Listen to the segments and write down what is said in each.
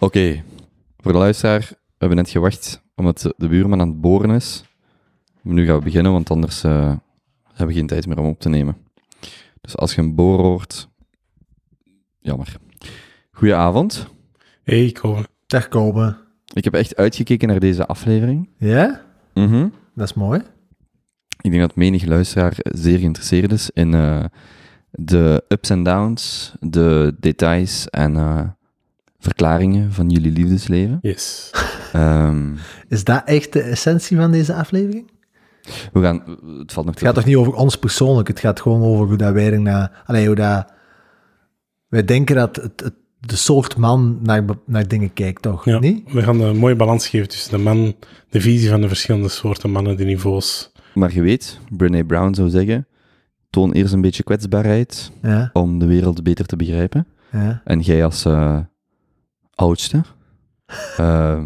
Oké, voor de luisteraar, we hebben net gewacht omdat de buurman aan het boren is. Maar nu gaan we beginnen, want anders eh, hebben we geen tijd meer om op te nemen. Dus als je een boor hoort, jammer. Goedenavond. Hey, Kobe. Dag Kobe. Ik heb echt uitgekeken naar deze aflevering. Ja? Mhm. Dat is mooi. Ik denk dat menig luisteraar zeer geïnteresseerd is in eh, de ups en downs, de details en eh, verklaringen van jullie liefdesleven. Yes. Ehm, Is dat echt de essentie van deze aflevering? we gaan, het valt nog Het gaat toch niet over ons persoonlijk, het gaat gewoon over hoe dat wij naar... Allee, hoe dat... Wij denken dat het, het- de soort man naar, naar dingen kijkt, toch? Ja, Niet? we gaan een mooie balans geven tussen de man, de visie van de verschillende soorten mannen, de niveaus. Maar je weet, Brené Brown zou zeggen, toon eerst een beetje kwetsbaarheid Ja, om de wereld beter te begrijpen. ja. En jij als eh, oudste, eh,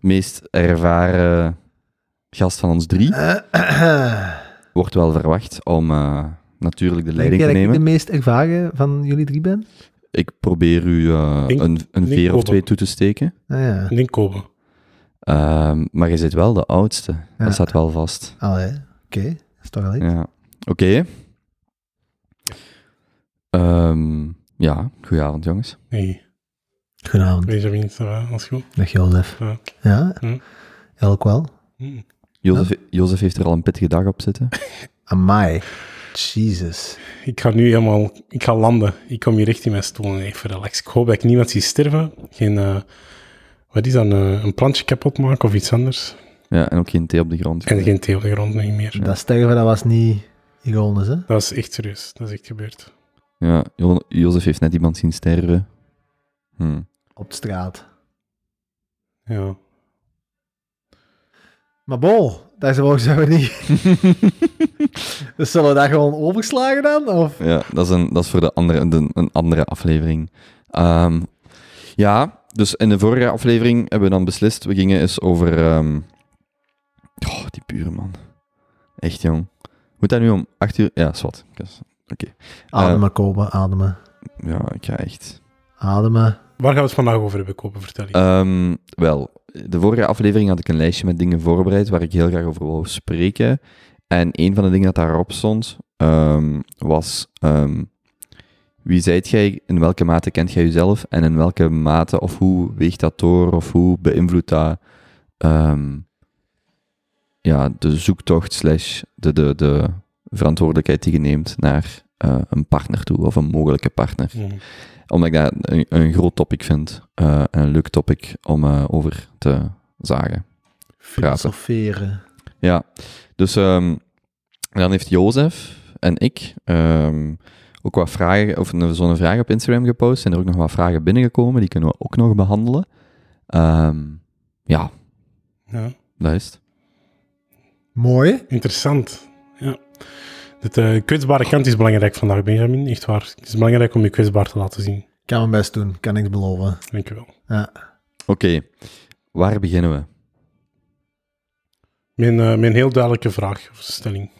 meest ervaren gast van ons drie, wordt wel verwacht om eh, natuurlijk de Denk leiding jij te dat ik nemen. de meest ervaren van jullie drie ben? Ik probeer u eh, Denk- een, een denk veer of twee toe te steken. Ah ja, Ik denk Kobe. Ehm, maar je zit wel de oudste. Ja. Dat staat wel vast. allee, oké. Dat is toch al iets. Ja. Oké. Ehm, ja, goedenavond jongens. Hey, Goedenavond. Benjamin, ça va? Alles goed? Dag Jozef. Ja. Ja? Hm. Ja, ook wel. Hm. Jozef, Jozef heeft er al een pittige dag op zitten. Amai. Jesus. Ik ga nu helemaal... Ik ga landen. Ik kom hier echt in mijn stoel en even relax. Ik hoop dat ik niemand zie sterven. Geen... eh, wat is dat? Een, een plantje kapot maken of iets anders? Ja, en ook geen thee op de grond. En geen thee op de grond niet meer. Dat sterven, dat was niet ironisch, hè? Dat is echt serieus. Dat is echt gebeurd. Ja, Jo- Jozef heeft net iemand zien sterven. Hm. Op de straat. Ja. Maar bon, daar zijn we niet. dus zullen we dat gewoon overslagen dan? Of? Ja, dat is, een, dat is voor de andere, de, een andere aflevering. Ehm, ja, dus in de vorige aflevering hebben we dan beslist, we gingen eens over... ehm, oh, die buurman. Echt, jong. Moet dat nu om acht uur... Ja, zwart. Oké. Ademen, Kobe, ademen. Ja, ik ga echt... Ademen. Waar gaan we het vandaag over hebben, Kobe? Vertel je. Ehm, wel, de vorige aflevering had ik een lijstje met dingen voorbereid waar ik heel graag over wou spreken. En een van de dingen dat daarop stond, ehm, was... ehm, wie zijt jij, in welke mate kent jij jezelf en in welke mate of hoe weegt dat door of hoe beïnvloedt dat ja, de zoektocht slash de, de, de verantwoordelijkheid die je neemt naar eh, een partner toe of een mogelijke partner omdat ik dat een, een groot topic vind eh, en een leuk topic om eh, over te zagen. Filosoferen. Ja, dus ehm, dan heeft Jozef en ik ehm, ook wat vragen, of een- zo'n vraag op Instagram gepost. En er ook nog wat vragen binnengekomen, die kunnen we ook nog behandelen. Ehm, ja, Ja. dat is het. Mooi. Interessant. Ja. Het eh, kwetsbare kant is belangrijk vandaag, Benjamin. Echt waar. Het is belangrijk om je kwetsbaar te laten zien. Kan mijn best doen. Kan niks beloven. Dank je wel. Ja. Oké, waar beginnen we? Mijn, eh, mijn heel duidelijke vraag of stelling.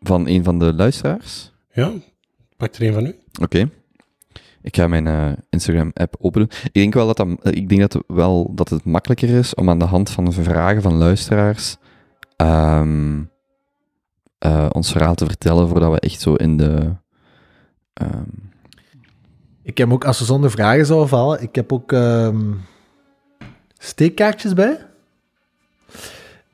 Van een van de luisteraars? Ja? Pak er een van u. Oké. Ik ga mijn eh, Instagram-app openen. Ik denk wel dat, dat, ik denk dat, wel dat het makkelijker is om aan de hand van de vragen van luisteraars ehm, eh, ons verhaal te vertellen voordat we echt zo in de... ehm, Ik heb ook, als we zonder vragen zouden vallen, ik heb ook ehm steekkaartjes bij.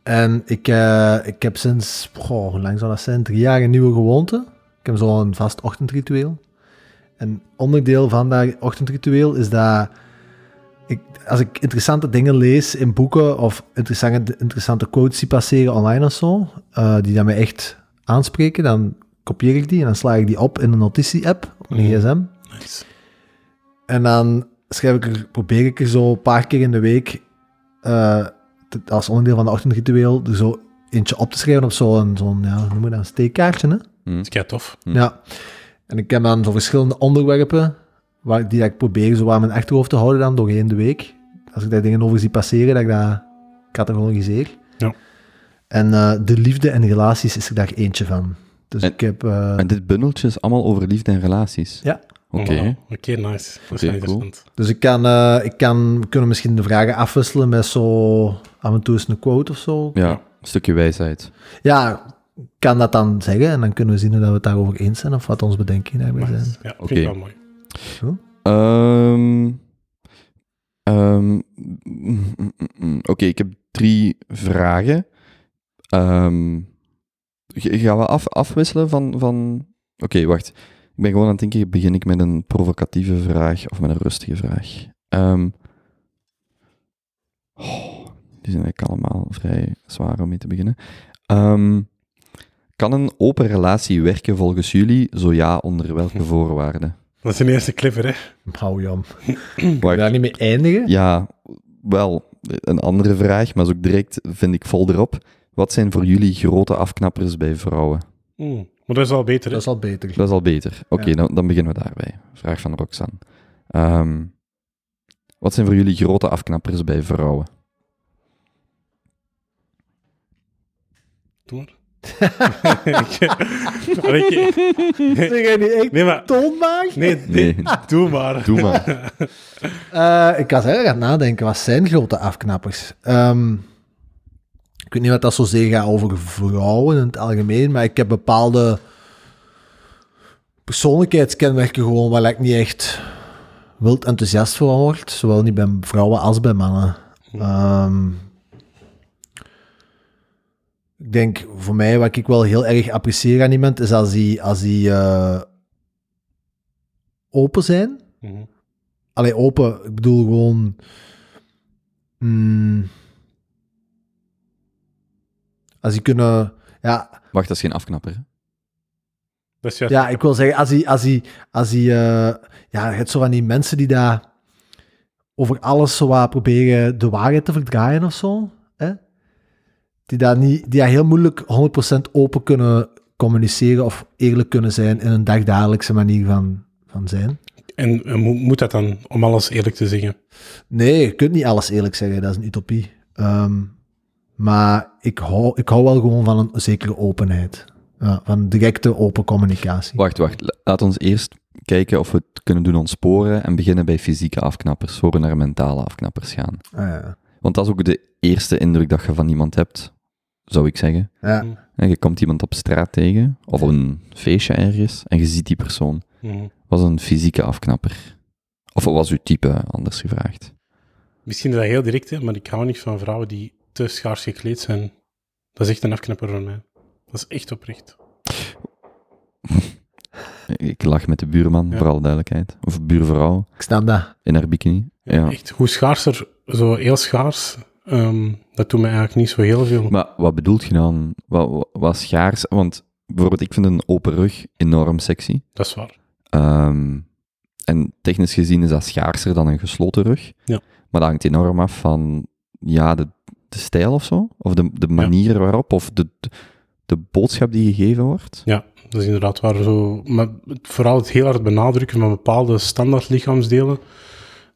En ik, eh, ik heb sinds, goh, hoe lang zou dat zijn? Drie jaar een nieuwe gewoonte. Ik heb zo'n vast ochtendritueel. En onderdeel van dat ochtendritueel is dat ik, als ik interessante dingen lees in boeken of interessante, interessante quotes zie passeren online of zo, eh, die dan mij echt aanspreken, dan kopieer ik die en dan sla ik die op in een notitie-app op mijn Mhm. gsm. Nice. En dan schrijf ik er, probeer ik er zo een paar keer in de week, eh, te- als onderdeel van de ochtendritueel, er zo eentje op te schrijven op zo'n, zo'n ja, hoe noem je dat, een steekkaartje, hè? hm. Dat is tof. Hm. Ja. En ik heb dan zo verschillende onderwerpen, waar, die dat ik probeer zo aan mijn achterhoofd te houden dan doorheen de week. Als ik daar dingen over zie passeren, dat ik dat catalogiseer. Ja. En eh, de liefde en relaties is er daar eentje van. Dus En- ik heb... eh, En dit bundeltje is allemaal over liefde en relaties? Ja. Oké. Wow. Oké, nice. Dat interessant. Dus ik kan, eh, ik kan, we kunnen misschien de vragen afwisselen met zo af en toe eens een quote of zo. Ja, een stukje wijsheid. Ja, ik kan dat dan zeggen en dan kunnen we zien of we het daarover eens zijn of wat onze bedenkingen daarbij zijn. Ja, vind Oké. ik wel mooi. Ehm, ehm. Oké, ik heb drie vragen. Ehm, gaan we af, afwisselen van... van... Oké, wacht. Ik ben gewoon aan het denken, begin ik met een provocatieve vraag of met een rustige vraag? Oh, die zijn eigenlijk allemaal vrij zwaar om mee te beginnen. Kan een open relatie werken volgens jullie? Zo ja, onder welke voorwaarden? Dat is een eerste clipper, hè? Hou. Wacht. Je daar niet mee eindigen? Ja, wel, een andere vraag, maar is ook direct, vind ik, vol erop. Wat zijn voor jullie grote afknappers bij vrouwen? Mm. Maar dat is al beter, hè? Dat is al beter. Dat is al beter. Oké, Ja. dan, dan beginnen we daarbij. Vraag van Roxanne. Ehm, wat zijn voor jullie grote afknappers bij vrouwen? Doe maar. Zeg jij niet echt nee, maar... Nee, nee, Nee, doe maar. doe maar. Eh, ik was heel aan het nadenken, wat zijn grote afknappers? Ehm, ik weet niet wat dat zozeer gaat over vrouwen in het algemeen, maar ik heb bepaalde persoonlijkheidskenmerken gewoon waar ik niet echt wild enthousiast voor word, zowel niet bij vrouwen als bij mannen. Ehm, ik denk, voor mij, wat ik wel heel erg apprecieer aan iemand, is als die, als die eh, open zijn. Mhm. Allee, open, ik bedoel gewoon... mm, als die kunnen... Ja, Wacht, dat is geen afknapper. hè? Dat is juist... ja, ik wil zeggen, als die... Als die, als die eh, ja, je hebt zo van die mensen die daar over alles zo wat proberen de waarheid te verdraaien of zo. Hè? Die daar niet, die daar heel moeilijk 100% open kunnen communiceren of eerlijk kunnen zijn in een dagdagelijkse manier van, van zijn. En eh, mo- moet dat dan, om alles eerlijk te zeggen? Nee, je kunt niet alles eerlijk zeggen, dat is een utopie. Ehm, maar ik hou, ik hou wel gewoon van een zekere openheid. Ja, van directe open communicatie. Wacht, wacht. La- Laat ons eerst kijken of we het kunnen doen ontsporen en beginnen bij fysieke afknappers, voor we naar mentale afknappers gaan. Ah, ja. Want dat is ook de eerste indruk dat je van iemand hebt, zou ik zeggen. Ja. En je komt iemand op straat tegen, of op een feestje ergens, en je ziet die persoon. Mhm. Was een fysieke afknapper? Of was uw type, anders gevraagd? Misschien is dat heel direct, hè, maar ik hou niet van vrouwen die te schaars gekleed zijn. Dat is echt een afknapper voor mij. Dat is echt oprecht. Ik lach met de buurman, Ja. voor alle duidelijkheid. Of buurvrouw, Ik snap dat. in haar bikini. Ja. Echt, hoe schaarser, zo heel schaars, ehm, dat doet mij eigenlijk niet zo heel veel. Maar wat bedoelt je dan? Wat, wat, wat schaars? Want bijvoorbeeld, ik vind een open rug enorm sexy. Dat is waar. Ehm, en technisch gezien is dat schaarser dan een gesloten rug. Ja. Maar dat hangt enorm af van ja, de, de stijl of zo. Of de, de manier waarop. Of de, de, boodschap die gegeven wordt. Ja, dat is inderdaad waar. Zo, maar vooral het heel hard benadrukken van bepaalde standaard lichaamsdelen.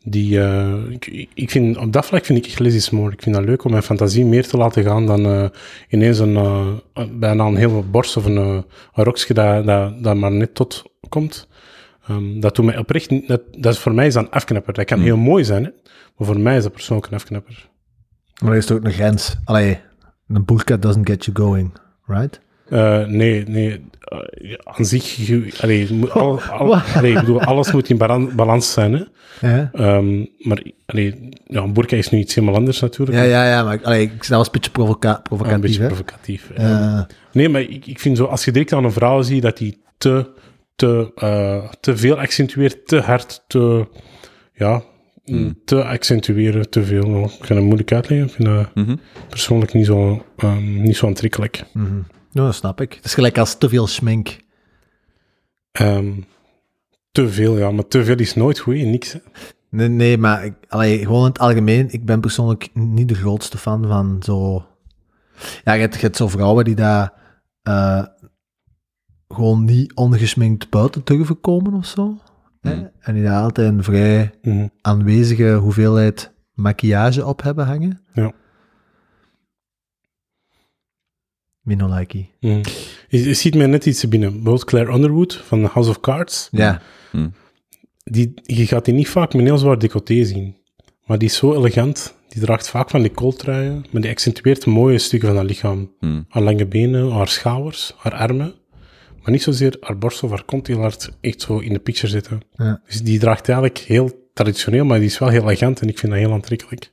Die, eh, ik, ik vind, op dat vlak vind ik lesbisch mooi. Ik vind dat leuk om mijn fantasie meer te laten gaan dan eh, ineens een, eh, een- bijna een hele borst of een, een rokje dat, dat, dat maar net tot komt. Ehm, dat doet mij oprecht dat, dat is voor mij is dat een afknapper. Dat kan Mm. heel mooi zijn, hè? maar voor mij is dat persoonlijk een afknapper. Maar er is ook een grens. Allee, een burka doesn't get you going, right? Eh, nee, nee. eh, aan zich, allee, al, al- Wat? allee, ik bedoel, alles moet in balan- balans zijn. Hè? Ja, Ehm, maar allee, ja, een burka is nu iets helemaal anders natuurlijk. ja, ja, ja maar ik- allee, ik, dat was een beetje provoca Ja, een provocatief, beetje hè? provocatief. Eh, Nee, maar ik, ik vind zo, als je direct aan een vrouw ziet dat die te, te, eh, te veel accentueert, te hard, te, ja, Mm. te accentueren, te veel. Ik kan het moeilijk uitleggen. Ik vind dat Mhm. persoonlijk niet zo, ehm, niet zo aantrekkelijk. mhm. Ja, dat snap ik. Het is gelijk als te veel schmink. Ehm, te veel, ja, maar te veel is nooit goed, hè, niks. hè. Nee, nee maar ik, allee, gewoon in het algemeen, ik ben persoonlijk niet de grootste fan van zo... Ja, je hebt, je hebt zo vrouwen die daar eh, gewoon niet ongesminkt buiten durven komen of zo. Hè? Mhm. En die daar altijd een vrij Mhm. aanwezige hoeveelheid maquillage op hebben hangen. Ja. Minolaki. Je, je ziet mij net iets binnen. Bijvoorbeeld Claire Underwood van House of Cards. Ja. Hm. die, je gaat die niet vaak met een heel zwaar decolleté zien. Maar die is zo elegant. Die draagt vaak van die kooltruien, maar die accentueert mooie stukken van haar lichaam. Hmm. Haar lange benen, haar schouders, haar armen. Maar niet zozeer haar borst of haar kont heel hard echt zo in de picture zitten. Ja. Dus die draagt eigenlijk heel traditioneel, maar die is wel heel elegant en ik vind dat heel aantrekkelijk.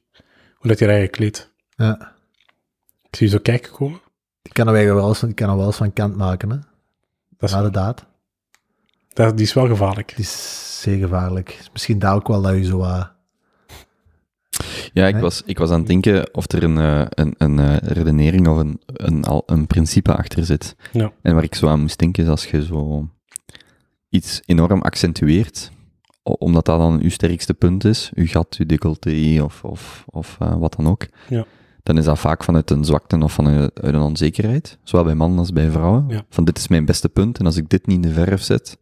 Hoe dat je haar eigen kleedt. Ja. Ik zie je zo kijken komen. Die kan er wel eens, die kan er wel eens van kant maken, hè? Dat is, Inderdaad. dat, die is wel gevaarlijk. Die is zeer gevaarlijk. Is Misschien daar ook wel dat je zo... eh, Ja, ik Nee? was, ik was aan het denken of er een, eh, een, een eh, redenering of een, een, al- een principe achter zit. Ja. En waar ik zo aan moest denken is als je zo iets enorm accentueert, omdat dat dan uw sterkste punt is, uw gat, uw decolleté of, of, of eh, wat dan ook, Ja. Dan is dat vaak vanuit een zwakte of vanuit uit een onzekerheid, zowel bij mannen als bij vrouwen. Ja. Van dit is mijn beste punt en als ik dit niet in de verf zet,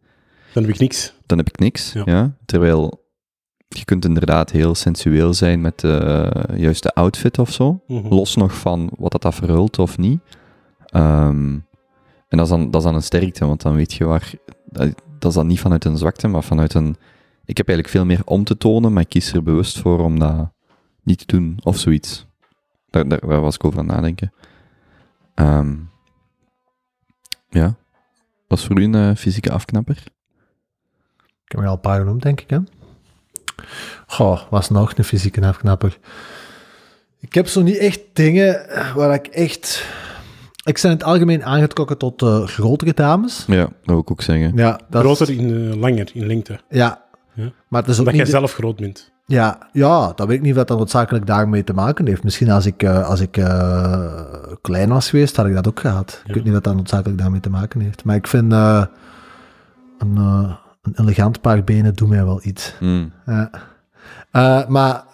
Dan heb ik niks. dan heb ik niks. Ja. Ja. Terwijl je kunt inderdaad heel sensueel zijn met de juiste outfit of zo. Mhm. Los nog van wat dat, dat verhult of niet. Ehm, en dat is, dan, dat is dan een sterkte, want dan weet je waar... Dat, dat is dan niet vanuit een zwakte, maar vanuit een... Ik heb eigenlijk veel meer om te tonen, maar ik kies er bewust voor om dat niet te doen, of zoiets. Daar, daar, daar was ik over aan het nadenken. Ehm, ja. Was voor u een eh, fysieke afknapper? Ik heb er al een paar genoemd, denk ik, hè? Goh, was nog een fysieke afknapper. Ik heb zo niet echt dingen waar ik echt... Ik ben in het algemeen aangetrokken tot eh, grotere dames. Ja, dat wil ik ook zeggen. Ja, dat Groter Is, in eh, langer, in lengte. ja. Ja. Maar het is ook Omdat niet... jij zelf groot bent. Ja, ja, dat weet ik niet of dat noodzakelijk daarmee te maken heeft. Misschien als ik, eh, als ik eh, klein was geweest, had ik dat ook gehad. Ik weet niet of dat noodzakelijk daarmee te maken heeft. Maar ik vind eh, een, eh, een elegant paar benen doet mij wel iets. Hmm. Ja. Eh, maar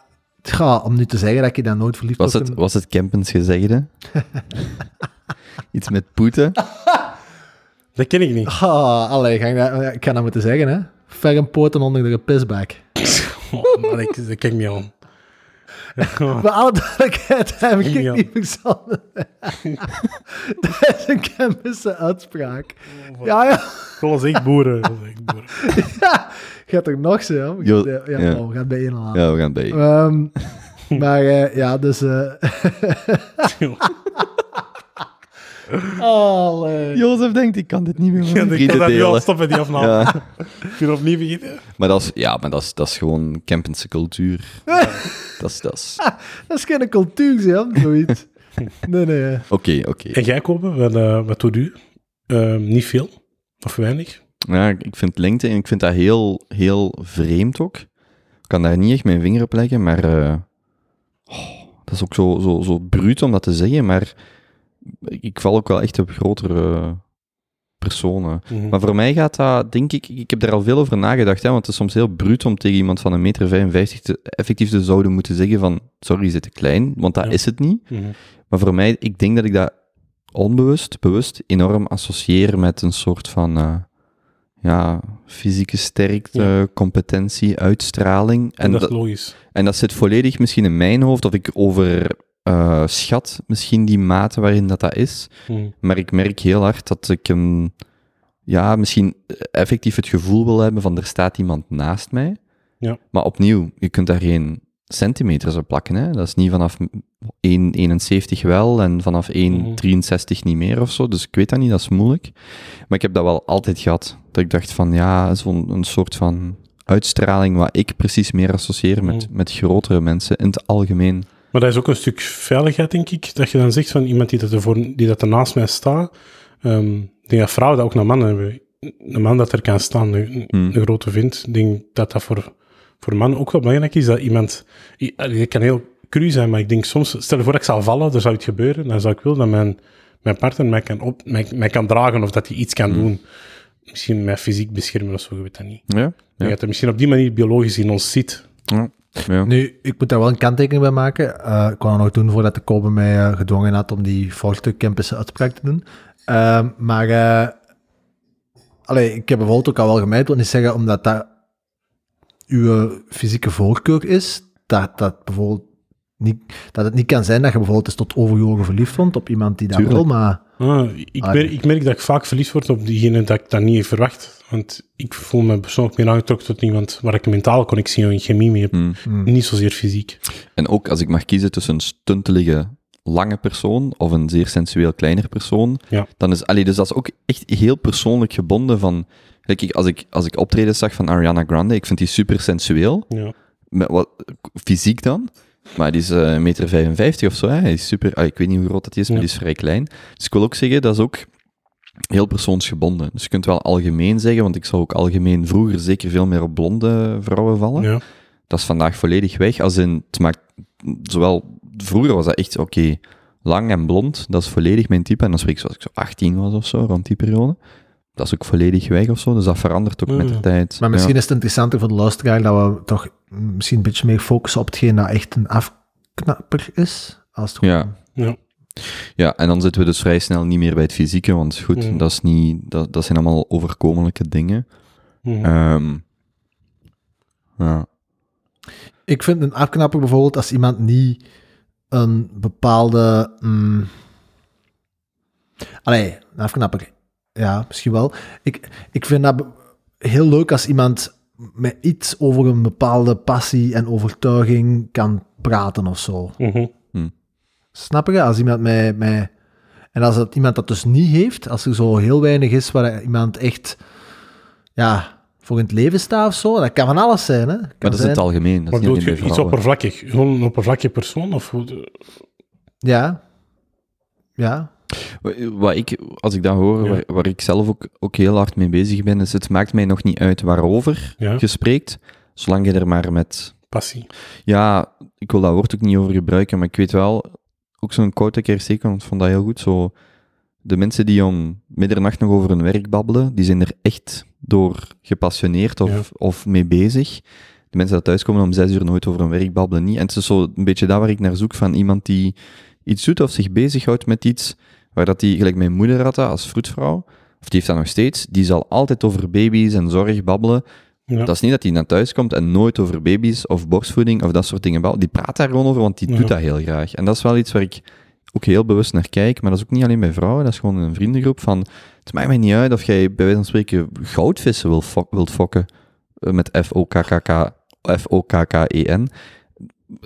ja, om nu te zeggen dat je dan nooit verliefd Was, het, een- was het Kempens gezegde? Iets met poeten? Dat ken ik niet. Ah, allee, ga ik, dat, ik kan dat moeten zeggen, hè. Ferm poten onder de pisbak. Oh, maar ik, dat ik niet aan. Ja. Maar alle duidelijkheid heb ik Ja. niet dat is een chemische uitspraak. Ja, ja. Boeren. Dat is echt boeren. Gaat er nog zo? Jo, Ja, ja, ja. oh, gaat bij één. Ja, we gaan bij. Ehm, maar eh, ja, dus... eh Allee. Jozef denkt, ik kan dit niet meer ik kan dat nu al stoppen, die afname. Ja, Kun je opnieuw beginnen? maar dat is, ja, maar dat is, dat is gewoon Kempense cultuur. dat is... Dat is... Dat is geen cultuur, hè, zoiets. Nee, nee. eh. Oké, oké. En jij, Kobe, wat, eh, wat doet u? Ehm, niet veel? Of weinig? Ja, ik vind lengte en ik vind dat heel, heel vreemd ook. Ik kan daar niet echt mijn vinger op leggen, maar... eh, oh, dat is ook zo, zo, zo bruut om dat te zeggen, maar ik val ook wel echt op grotere personen. Mhm. Maar voor mij gaat dat, denk ik, ik heb daar al veel over nagedacht, hè, want het is soms heel bruut om tegen iemand van een meter 55 te, effectief te zouden moeten zeggen van, sorry, je zit te klein, want dat Ja. is het niet. Mhm. Maar voor mij, ik denk dat ik dat onbewust, bewust, enorm associeer met een soort van, eh, ja, fysieke sterkte, Ja. competentie, uitstraling. En En dat, is logisch. en dat zit volledig misschien in mijn hoofd, of ik over eh, schat misschien die mate waarin dat dat is. Mhm. Maar ik merk heel hard dat ik een, ja, misschien effectief het gevoel wil hebben van er staat iemand naast mij. Ja. Maar opnieuw, je kunt daar geen centimeters op plakken. Hè? Dat is niet vanaf 1,71 wel en vanaf 1,63 niet meer of zo. Dus ik weet dat niet, dat is moeilijk. Maar ik heb dat wel altijd gehad. Dat ik dacht van, ja, zo'n een soort van uitstraling wat ik precies meer associeer met, Mhm. met grotere mensen in het algemeen. Maar dat is ook een stuk veiligheid, denk ik. Dat je dan zegt van iemand die dat, ervoor, die dat er naast mij staat. Ehm, ik denk dat vrouwen dat ook naar mannen hebben. Een man dat er kan staan, een, Hmm. een grote vind. Ik denk dat dat voor, voor mannen ook wel belangrijk is. Dat iemand... i- allee, Het kan heel cru zijn, maar ik denk soms... Stel je voor dat ik zou vallen, er zou iets gebeuren. Dan zou ik willen dat mijn, mijn partner mij kan, op, mij, mij kan dragen of dat hij iets kan Hmm. doen. Misschien mij fysiek beschermen of zo, je weet dat niet. Ja? Ik Ja. dat er misschien op die manier biologisch in ons zit. Nu, ik moet daar wel een kanttekening bij maken. Eh, ik kwam dat nog doen voordat de Kobe mij eh, gedwongen had om die volgende campus uitspraak te doen. Ehm, maar eh, allee, ik heb bijvoorbeeld ook al wel gemerkt, wil niet zeggen omdat dat uw fysieke voorkeur is, dat dat bijvoorbeeld niet, dat het niet kan zijn dat je bijvoorbeeld eens tot overgehogen verliefd vond op iemand die dat Tuurlijk. wil, maar Ah, ik, Ah, merk, ik merk dat ik vaak verliefd word op diegene dat ik dat niet verwacht. Want ik voel me persoonlijk meer aangetrokken tot iemand waar ik een mentale connectie en chemie mee heb. Hmm. mm, Niet zozeer fysiek. En ook als ik mag kiezen tussen een stuntelige lange persoon of een zeer sensueel kleiner persoon, Ja. dan is, allee, dus dat is ook echt heel persoonlijk gebonden van, kijk, ik, als ik, als ik optredens zag van Ariana Grande, ik vind die super sensueel, Ja. met wat, fysiek dan, maar die is eh, een meter 55 of zo, hè. hij is super, ah, ik weet niet hoe groot dat is, maar die is vrij klein. Dus ik wil ook zeggen, dat is ook heel persoonsgebonden. Dus je kunt wel algemeen zeggen, want ik zou ook algemeen vroeger zeker veel meer op blonde vrouwen vallen. Ja. Dat is vandaag volledig weg. Als in, het maakt, zowel, vroeger was dat echt, oké, lang en blond, dat is volledig mijn type. En dan spreek ik zoals ik zo 18 was of zo, rond die periode. Dat is ook volledig weg of zo, dus dat verandert ook met de tijd. Maar misschien is het interessanter voor de luisteraar dat we toch misschien een beetje meer focussen op hetgeen dat echt een afknapper is. Als het Ja. Ja. Ja, en dan zitten we dus vrij snel niet meer bij het fysieke, want goed, Mm. dat, is niet, dat, dat zijn allemaal overkomelijke dingen. Ehm, ja. Ik vind een afknapper bijvoorbeeld als iemand niet een bepaalde... mm, allee, een afknapper. Ja, misschien wel. Ik, ik vind dat heel leuk als iemand met iets over een bepaalde passie en overtuiging kan praten of zo. Mhm. Snap je? Als iemand met, met... En als het iemand dat dus niet heeft, als er zo heel weinig is waar iemand echt ja, voor in het leven staat of zo, dat kan van alles zijn. Hè? Kan Maar dat is het algemeen, dat Maar is niet doe alleen bij je iets oppervlakkig? Gewoon een oppervlakkige persoon? Of, hoe- Ja. Ja. Wa- Wat ik, als ik dat hoor, Ja. waar, waar ik zelf ook, ook heel hard mee bezig ben, is het maakt mij nog niet uit waarover Ja. je spreekt, zolang je er maar met... passie. Ja, ik wil dat woord ook niet over gebruiken, maar ik weet wel, ook zo'n quote dat ik er zeker, want ik vond dat heel goed, zo... De mensen die om middernacht nog over hun werk babbelen, die zijn er echt door gepassioneerd of, Ja. of mee bezig. De mensen die thuiskomen om zes uur nooit over hun werk babbelen, niet. En het is zo een beetje dat waar ik naar zoek, van iemand die iets doet of zich bezighoudt met iets, waar dat die, gelijk mijn moeder had dat als vroedvrouw, of die heeft dat nog steeds, die zal altijd over baby's en zorg babbelen. Ja. Dat is niet dat hij naar thuis komt en nooit over baby's of borstvoeding of dat soort dingen babbelt. Die praat daar gewoon over, want die Ja. doet dat heel graag. En dat is wel iets waar ik ook heel bewust naar kijk, maar dat is ook niet alleen bij vrouwen, dat is gewoon een vriendengroep van, het maakt mij niet uit of jij bij wijze van spreken goudvissen wil fok- wilt fokken, eh, met F-O-K-K-K, F-O-K-K-E-N,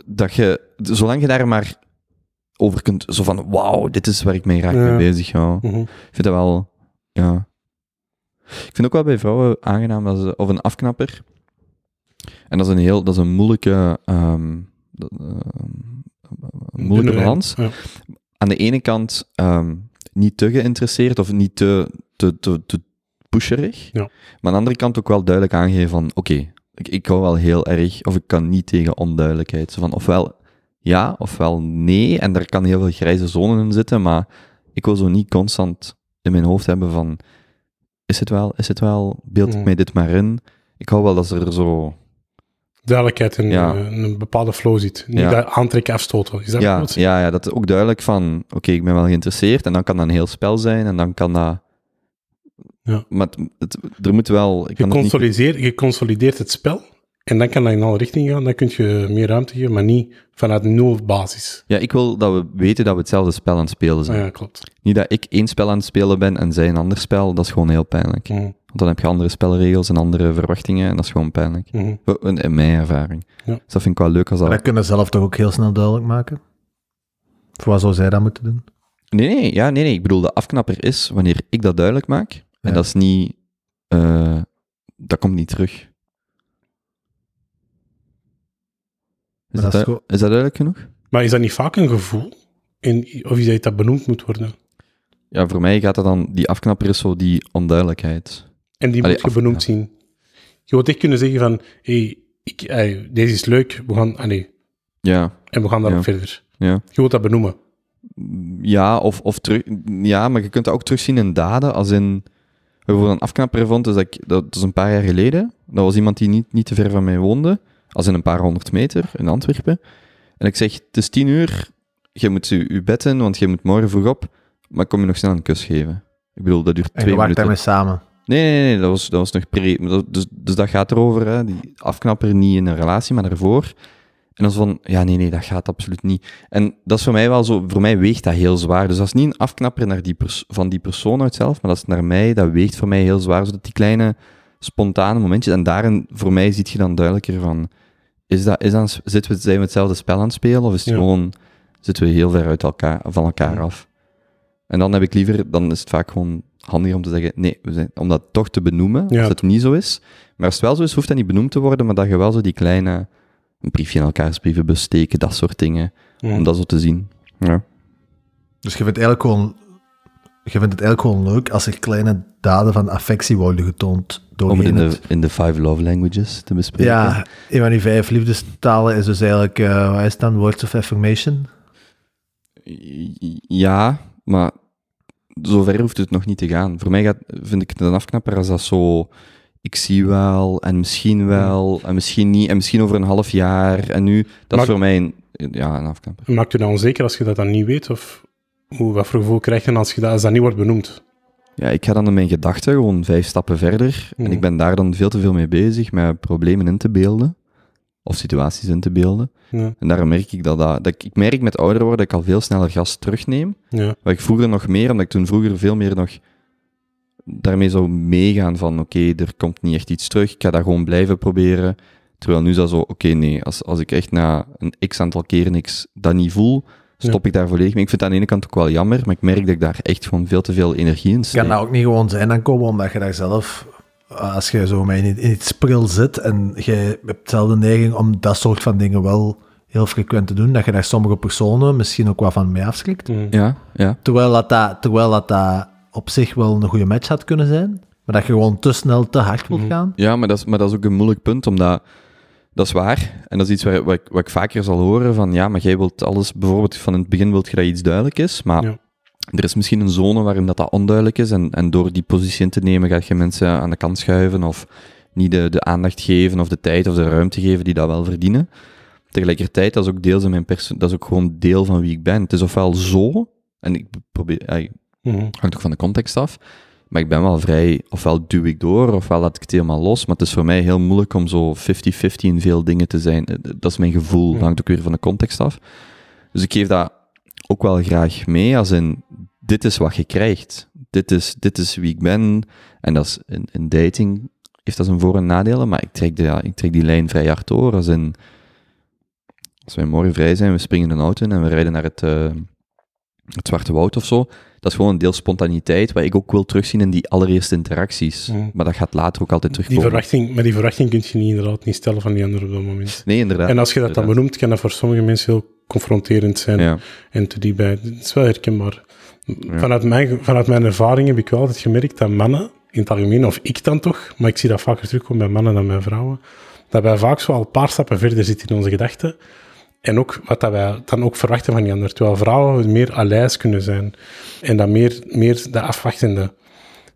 dat je, zolang je daar maar over kunt, zo van, wauw, dit is waar ik mee graag Ja. mee bezig hou. Mhm. Ik vind dat wel, ja. Ik vind ook wel bij vrouwen aangenaam, dat ze, of een afknapper. En dat is een heel, dat is een moeilijke, ehm, een moeilijke balans. Ja. Aan de ene kant ehm, niet te geïnteresseerd of niet te, te, te, te pusherig. Ja. Maar aan de andere kant ook wel duidelijk aangeven van, oké, ik, ik hou wel heel erg, of ik kan niet tegen onduidelijkheid. Zo van, ofwel ja, ofwel nee. En daar kan heel veel grijze zonen in zitten, maar ik wil zo niet constant in mijn hoofd hebben van, is het wel, is het wel, beeld ik Mhm. mij dit maar in. Ik hou wel dat ze er zo, Duidelijkheid in, Ja. eh, een bepaalde flow zit. Niet Ja. aantrekken, afstoten. Is dat ja, wat? ja, ja, dat is ook duidelijk van, oké, ik ben wel geïnteresseerd, en dan kan dat een heel spel zijn, en dan kan dat... Ja. Maar het, het- er moet wel... Ik Je, kan het niet, je consolideert het spel en dan kan dat in alle richtingen gaan. Dan kun je meer ruimte geven, maar niet vanuit nul basis. ja, ik wil dat we weten dat we hetzelfde spel aan het spelen Ah, zijn. ja, klopt. Niet dat ik één spel aan het spelen ben en zij een ander spel, dat is gewoon heel pijnlijk. Mhm. Want dan heb je andere spelregels en andere verwachtingen, en dat is gewoon pijnlijk. Mhm. In in mijn ervaring. Ja. Dus dat vind ik wel leuk als Maar dat... dat kunnen ze zelf toch ook heel snel duidelijk maken? Voor wat zou zij dat moeten doen? Nee, nee, ja, nee, nee. Ik bedoel, de afknapper is wanneer ik dat duidelijk maak. En dat is niet... eh, dat komt niet terug. Is, dat, dat is dat duidelijk genoeg? Maar is dat niet vaak een gevoel? In, of is dat benoemd moet worden? Ja, voor mij gaat dat dan... Die afknapper is zo die onduidelijkheid. En die Allee, moet je af- benoemd zien. Je moet echt kunnen zeggen van, hey, ik, hey, deze is leuk, we gaan, allee, Ja, en we gaan daarop Ja. verder. ja. Je moet dat benoemen. Ja, of, of terug... Ja, maar je kunt dat ook terugzien in daden, als in... Bijvoorbeeld een afknapper vond, dus dat, ik, dat is een paar jaar geleden. Dat was iemand die niet, niet te ver van mij woonde. Als in een paar honderd meter, in Antwerpen. En ik zeg, het is tien uur, je moet je, je bed in, want je moet morgen vroeg op. Maar ik kom je nog snel een kus geven. Ik bedoel, dat duurt En je twee werkt minuten. daarmee samen. Nee, nee, nee, dat was, dat was nog pre... Dus, dus dat gaat erover, hè. Die afknapper niet in een relatie, maar daarvoor. En dan van, ja, nee, nee, dat gaat absoluut niet. En dat is voor mij wel zo, voor mij weegt dat heel zwaar. Dus dat is niet een afknapper naar die pers- van die persoon uit zelf, maar dat is naar mij, dat weegt voor mij heel zwaar. Zodat die kleine, spontane momentjes, en daarin, voor mij, ziet je dan duidelijker van, is dat, is dat, zitten we, zijn we hetzelfde spel aan het spelen, of is het Ja. gewoon, zitten we heel ver uit elkaar, van elkaar af? En dan heb ik liever, dan is het vaak gewoon handiger om te zeggen, nee, we zijn, om dat toch te benoemen, Ja. als het niet zo is. Maar als het wel zo is, hoeft dat niet benoemd te worden, maar dat je wel zo die kleine, een briefje in elkaars brieven besteken, dat soort dingen, Ja. om dat zo te zien. Ja. Dus je vindt, eigenlijk gewoon, je vindt het eigenlijk gewoon leuk als er kleine daden van affectie worden getoond Om het in het. de, in de five love languages te bespreken. Ja, een van die vijf liefdestalen is dus eigenlijk, eh wat is het dan, words of affirmation? Ja, maar zover hoeft het nog niet te gaan. Voor mij gaat, vind ik het een afknapper als dat zo... Ik zie wel, en misschien wel, en misschien niet, en misschien over een half jaar, en nu... Dat Maar- is voor mij een, ja, een afknapper. Maakt u dan onzeker als je dat dan niet weet? Of hoe, wat voor gevoel krijg je dan als, je dat, als dat niet wordt benoemd? Ja, ik ga dan in mijn gedachten gewoon vijf stappen verder, en Mhm. ik ben daar dan veel te veel mee bezig, met problemen in te beelden, of situaties in te beelden. Ja. En daarom merk ik dat, dat, dat ik, ik merk met ouder worden dat ik al veel sneller gas terugneem, Ja. Wat ik vroeger nog meer, omdat ik toen vroeger veel meer nog daarmee zou meegaan van oké, er komt niet echt iets terug, ik ga dat gewoon blijven proberen. Terwijl nu is dat zo, oké, nee, als, als ik echt na een x aantal keren niks dat niet voel, stop ik daar volledig mee. Ik vind het aan de ene kant ook wel jammer, maar ik merk dat ik daar echt gewoon veel te veel energie in steek. Kan dat ook niet gewoon zijn dan komen, omdat je daar zelf, als je zo mee in, in iets spril zit en je hebt dezelfde neiging om dat soort van dingen wel heel frequent te doen, dat je daar sommige personen misschien ook wat van mee afschrikt. Mm. Ja, ja. Terwijl dat, dat, terwijl dat, dat op zich wel een goede match had kunnen zijn, maar dat je gewoon te snel, te hard wilt Mhm. gaan. Ja, maar dat, is, maar dat is ook een moeilijk punt, omdat dat is waar. En dat is iets waar, wat, ik, wat ik vaker zal horen van, ja, maar jij wilt alles, bijvoorbeeld van in het begin wilt je dat iets duidelijk is, maar Ja. er is misschien een zone waarin dat, dat onduidelijk is en, en door die positie in te nemen ga je mensen aan de kant schuiven of niet de, de aandacht geven of de tijd of de ruimte geven die dat wel verdienen. Tegelijkertijd, dat is ook deels in mijn perso- dat is ook gewoon deel van wie ik ben. Het is ofwel zo, en ik probeer, Mhm. hangt ook van de context af. Maar ik ben wel vrij, ofwel duw ik door, ofwel laat ik het helemaal los. Maar het is voor mij heel moeilijk om zo 50-50 in veel dingen te zijn. Eh, Dat is mijn gevoel, dat hangt ook weer van de context af. Dus ik geef dat ook wel graag mee, als in, dit is wat je krijgt. Dit is, dit is wie ik ben. En dat is, in, in dating heeft dat zijn voor- en nadelen, maar ik trek, de, ja, ik trek die lijn vrij hard door. Als in, als wij morgen vrij zijn, we springen in een auto in en we rijden naar het, eh, het Zwarte Woud of zo. Dat is gewoon een deel spontaniteit, wat ik ook wil terugzien in die allereerste interacties. Mhm. Maar dat gaat later ook altijd Die terugkomen. verwachting, maar die verwachting kun je niet, inderdaad niet stellen van die andere op dat moment. Nee, inderdaad. En als je dat dan benoemt, kan dat voor sommige mensen heel confronterend zijn Ja. en te dichtbij. Het is wel herkenbaar. Vanuit, mijn, vanuit mijn ervaring heb ik wel altijd gemerkt dat mannen, in het algemeen, of ik dan toch, maar ik zie dat vaker terugkomen bij mannen dan bij vrouwen, dat wij vaak zo al een paar stappen verder zitten in onze gedachten. En ook wat dat wij dan ook verwachten van die ander. Terwijl vrouwen meer aleis kunnen zijn. En dat meer, meer de afwachtende.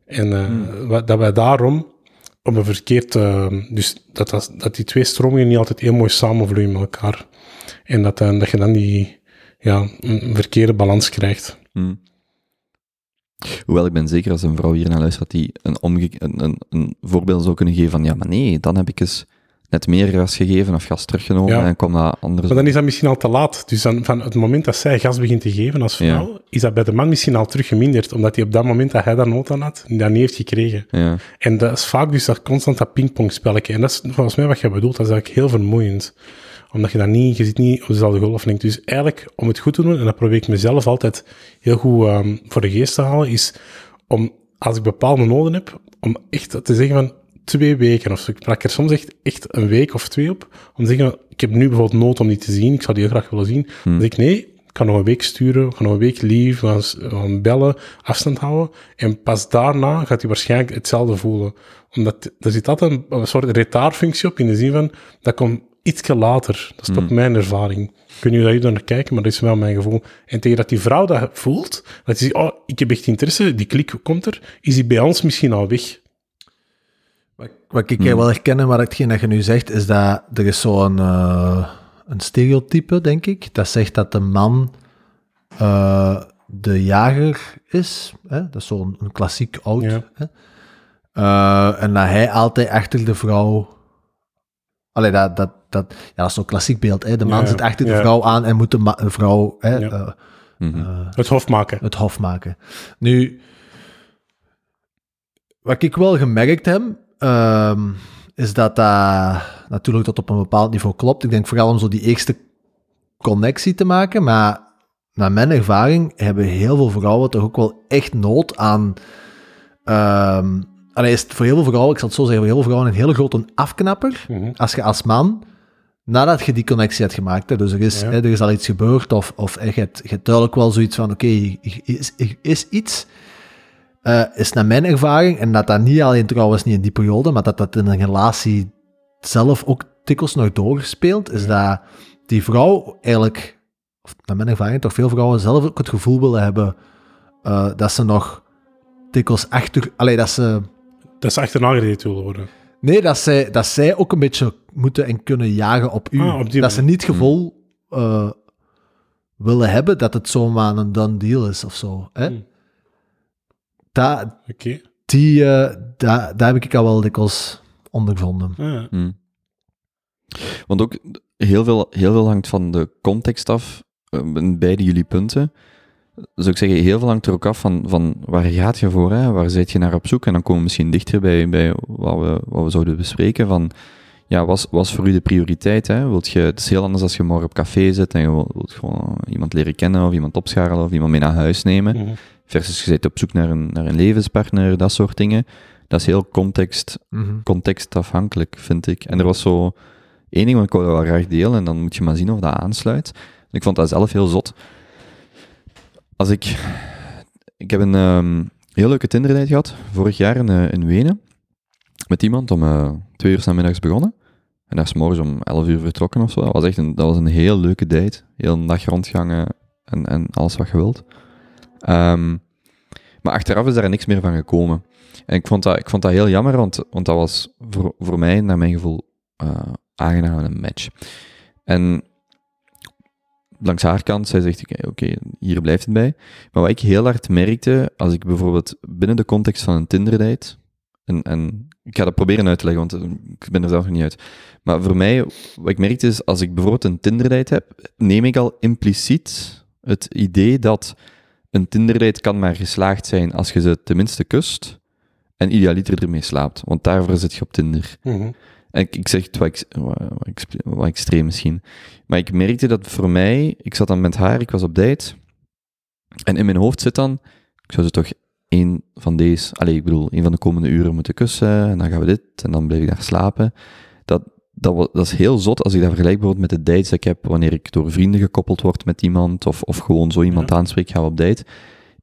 En eh, wat- dat wij daarom op een verkeerd... eh, dus dat, dat, dat die twee stromingen niet altijd heel mooi samenvloeien met elkaar. En dat, eh, dat je dan die... Ja, een verkeerde balans krijgt. Hmm. Hoewel ik ben zeker als een vrouw hier naar luistert, die een, omge een, een, een voorbeeld zou kunnen geven van, ja, maar nee, dan heb ik eens net meer gas gegeven of gas teruggenomen Ja. en kwam dat anders. Maar dan is dat misschien al te laat. Dus dan, van het moment dat zij gas begint te geven als vrouw, is dat bij de man misschien al teruggeminderd. Omdat hij op dat moment dat hij daar nood aan had, dat niet heeft gekregen. Ja. En dat is vaak dus dat constant dat pingpongspelletje. En dat is volgens mij wat je bedoelt. Dat is eigenlijk heel vermoeiend. Omdat je dan niet, je zit niet op dezelfde golflengte. Dus eigenlijk, om het goed te doen, en dat probeer ik mezelf altijd heel goed ehm, voor de geest te halen, is om, als ik bepaalde noden heb, om echt te zeggen van twee weken of zo. Ik plak er soms echt, echt een week of twee op, om te zeggen, ik heb nu bijvoorbeeld nood om die te zien, ik zou die heel graag willen zien. Dan zeg ik, nee, ik kan nog een week sturen, ik kan nog een week lief, we gaan, bellen, afstand houden. En pas daarna gaat hij waarschijnlijk hetzelfde voelen. Omdat er zit altijd een, een soort retaarfunctie op, in de zin van, dat komt ietsje later. Dat is toch mijn ervaring. Ik weet niet hoe dat jullie naar kijken, maar dat is wel mijn gevoel. En tegen dat die vrouw dat voelt, dat zegt, oh, ik heb echt interesse, die klik komt er, is die bij ons misschien al weg. Wat, wat ik wel herken, maar hetgeen dat je nu zegt, is dat er is zo'n eh, een stereotype, denk ik, dat zegt dat de man eh, de jager is. Hè? Dat is zo'n klassiek oud. Ja. Hè? Eh, en dat hij altijd achter de vrouw Allee, dat, dat, dat, ja, dat is zo'n klassiek beeld. Hè? De man Ja, zit achter de vrouw aan en moet de, vrouw hè, Mhm. Het hof maken. het hof maken. Nu, wat ik wel gemerkt heb, ehm, is dat dat natuurlijk tot op een bepaald niveau klopt. Ik denk vooral om zo die eerste connectie te maken, maar naar mijn ervaring hebben heel veel vrouwen toch ook wel echt nood aan... ehm allee, is het voor heel veel vrouwen, ik zal het zo zeggen, voor heel veel vrouwen een hele grote afknapper Mhm. als je als man, nadat je die connectie hebt gemaakt, hè, dus er is, Ja. hè, er is al iets gebeurd, of, of hè, je, hebt, je hebt duidelijk wel zoiets van, oké, hier is, is iets, eh, is naar mijn ervaring, en dat dat niet alleen trouwens niet in die periode, maar dat dat in een relatie zelf ook dikwijls nog doorgespeeld, is dat die vrouw eigenlijk, of naar mijn ervaring toch veel vrouwen zelf ook het gevoel willen hebben eh, dat ze nog dikwijls achter, allee, dat ze... Dat ze achterna gereden willen worden. Nee, dat zij, dat zij ook een beetje moeten en kunnen jagen op u. Ah, op dat ze niet het gevoel eh, willen hebben dat het zomaar een done deal is of zo. Hè? Hmm. Dat, Oké. die, eh, daar, daar heb ik al wel dikwijls ondervonden. Ah, ja. Mm. Want ook heel veel, heel veel hangt van de context af, eh, beide jullie punten. Zou ik zeggen, heel veel hangt er ook af van, van waar gaat je voor, hè? waar zit je naar op zoek? En dan komen we misschien dichter bij, bij wat, we, wat we zouden bespreken. Van, ja, was, was voor u de prioriteit? Hè? Wilt je, het is heel anders als je morgen op café zit en je wilt, wilt gewoon iemand leren kennen of iemand opscharrelen of iemand mee naar huis nemen. Mhm. Versus je op zoek naar een, naar een levenspartner, dat soort dingen. Dat is heel context, Mhm. contextafhankelijk, vind ik. En er was zo één ding wat ik wou wel graag delen, en dan moet je maar zien of dat aansluit. Ik vond dat zelf heel zot. Als ik... Ik heb een ehm, heel leuke Tinder-date gehad, vorig jaar in, eh, in Wenen, met iemand om eh, twee uur 's namiddags begonnen. En daar is morgens om 11 uur vertrokken of zo. Dat was echt een, dat was een heel leuke date. Heel een dag rondgangen en, en alles wat je wilt. Ehm, maar achteraf is daar niks meer van gekomen. En ik vond dat, ik vond dat heel jammer, want, want dat was voor, voor mij, naar mijn gevoel, eh aangenaam een match. En langs haar kant, zij zegt, oké, oké, hier blijft het bij. Maar wat ik heel hard merkte, als ik bijvoorbeeld binnen de context van een Tinder-date, en, en ik ga dat proberen uit te leggen, want eh, ik ben er zelf nog niet uit. Maar voor mij, wat ik merkte is, als ik bijvoorbeeld een Tinder-date heb, neem ik al impliciet het idee dat een Tinder-date kan maar geslaagd zijn als je ze tenminste kust en idealiter ermee slaapt. Want daarvoor zit je op Tinder. Mhm. En ik, ik zeg het wat, wat, wat ex- wat extreem misschien. Maar ik merkte dat voor mij, ik zat dan met haar, ik was op date. En in mijn hoofd zit dan, ik zou ze toch één van deze, allez, ik bedoel, één van de komende uren moeten kussen. En dan gaan we dit, en dan blijf ik daar slapen. Dat, dat, dat is heel zot als ik dat vergelijk bijvoorbeeld met de dates die ik heb wanneer ik door vrienden gekoppeld word met iemand, of, of gewoon zo iemand Ja. aanspreek, gaan we op date.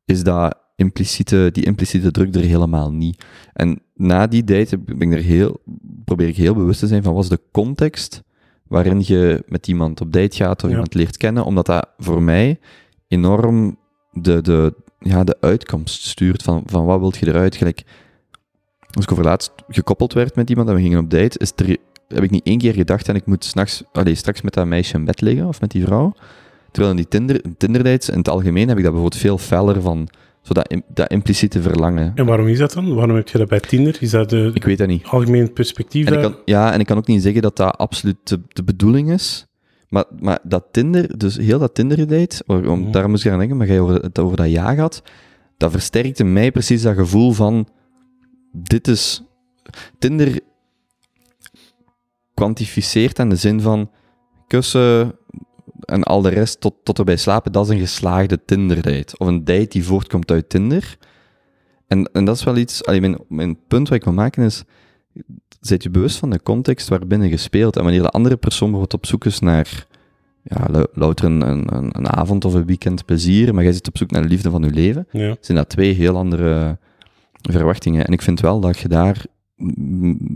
Is dat impliciete, die impliciete druk er helemaal niet. En na die date ben ik er heel, probeer ik heel bewust te zijn van wat is de context waarin je met iemand op date gaat of Ja. iemand leert kennen, omdat dat voor mij enorm de, de, ja, de uitkomst stuurt van, van wat wilt je eruit. Gelijk, als ik over laatst gekoppeld werd met iemand en we gingen op date, is er, heb ik niet één keer gedacht en ik moet s'nachts, allee, straks met dat meisje in bed liggen of met die vrouw. Terwijl in die Tinder, Tinder dates in het algemeen heb ik dat bijvoorbeeld veel feller van, zo dat, dat impliciete verlangen. En waarom is dat dan? Waarom heb je dat bij Tinder? Is dat de Ik weet dat niet. algemeen perspectief? En ik kan, ja, en ik kan ook niet zeggen dat dat absoluut de, de bedoeling is. Maar, maar dat Tinder, dus heel dat Tinder-date, om, Mhm. daar moest ik aan denken, maar jij over, het over dat ja had, dat versterkte mij precies dat gevoel van, dit is... Tinder kwantificeert aan de zin van kussen en al de rest tot, tot erbij slapen, dat is een geslaagde Tinder-date. Of een date die voortkomt uit Tinder. En, en dat is wel iets... Allee, mijn, mijn punt wat ik wil maken is, Zet je bewust van de context waarbinnen je speelt. En wanneer de andere persoon bijvoorbeeld op zoek is naar ja, lou- louter een, een, avond of een weekend plezier, maar jij zit op zoek naar de liefde van je leven, Ja. zijn dat twee heel andere verwachtingen. En ik vind wel dat je daar,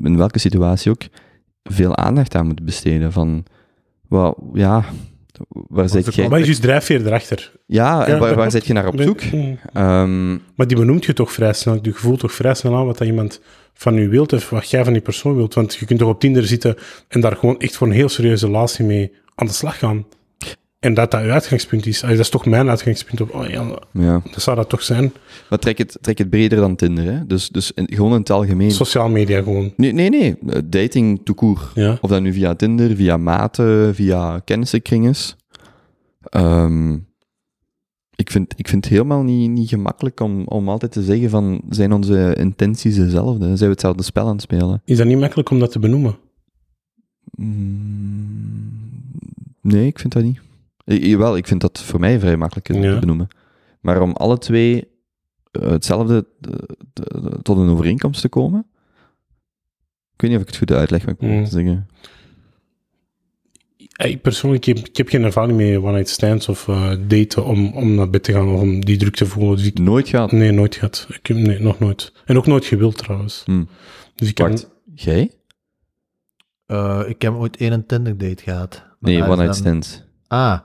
in welke situatie ook, veel aandacht aan moet besteden. Van, wat, ja, waar zit jij... Wat is je drijfveer erachter? Ja, Ja, waar, zit je naar op zoek? Ehm, Maar die benoemt je toch vrij snel. Je voelt toch vrij snel aan wat dat iemand van u wilt of wat jij van die persoon wilt. Want je kunt toch op Tinder zitten en daar gewoon echt voor een heel serieuze relatie mee aan de slag gaan. En dat dat uw uitgangspunt is. Allee, dat is toch mijn uitgangspunt. Op, oh ja, Ja. dat zou dat toch zijn. Maar trek het, trek het breder dan Tinder, hè. Dus, dus in- gewoon in het algemeen. Sociaal media gewoon. Nee, nee, nee. Eh, Dating court. Ja. Of dat nu via Tinder, via maten, via kennissenkring is. Ehm, ik, vind, ik vind het helemaal niet, niet gemakkelijk om, om altijd te zeggen van, zijn onze intenties dezelfde? Zijn we hetzelfde spel aan het spelen? Is dat niet makkelijk om dat te benoemen? Mm, nee, ik vind dat niet. Eh, Jawel, ik vind dat voor mij vrij makkelijk Ja. te benoemen. Maar om alle twee eh, hetzelfde eh, tot een overeenkomst te komen... Ik weet niet of ik het goed uitleg, maar ik moet Mm. zeggen. Ik persoonlijk ik heb, ik heb geen ervaring met one-night stands of eh, daten om, om naar bed te gaan of om die druk te voelen. Dus ik, Nooit gehad. nee, nooit gehad. Ik heb, nee, nog nooit. En ook nooit gewild trouwens. Hm. Dus ik heb, Wacht, jij? Eh, ik heb ooit één Tinder date gehad. Nee, one night stands. Ah.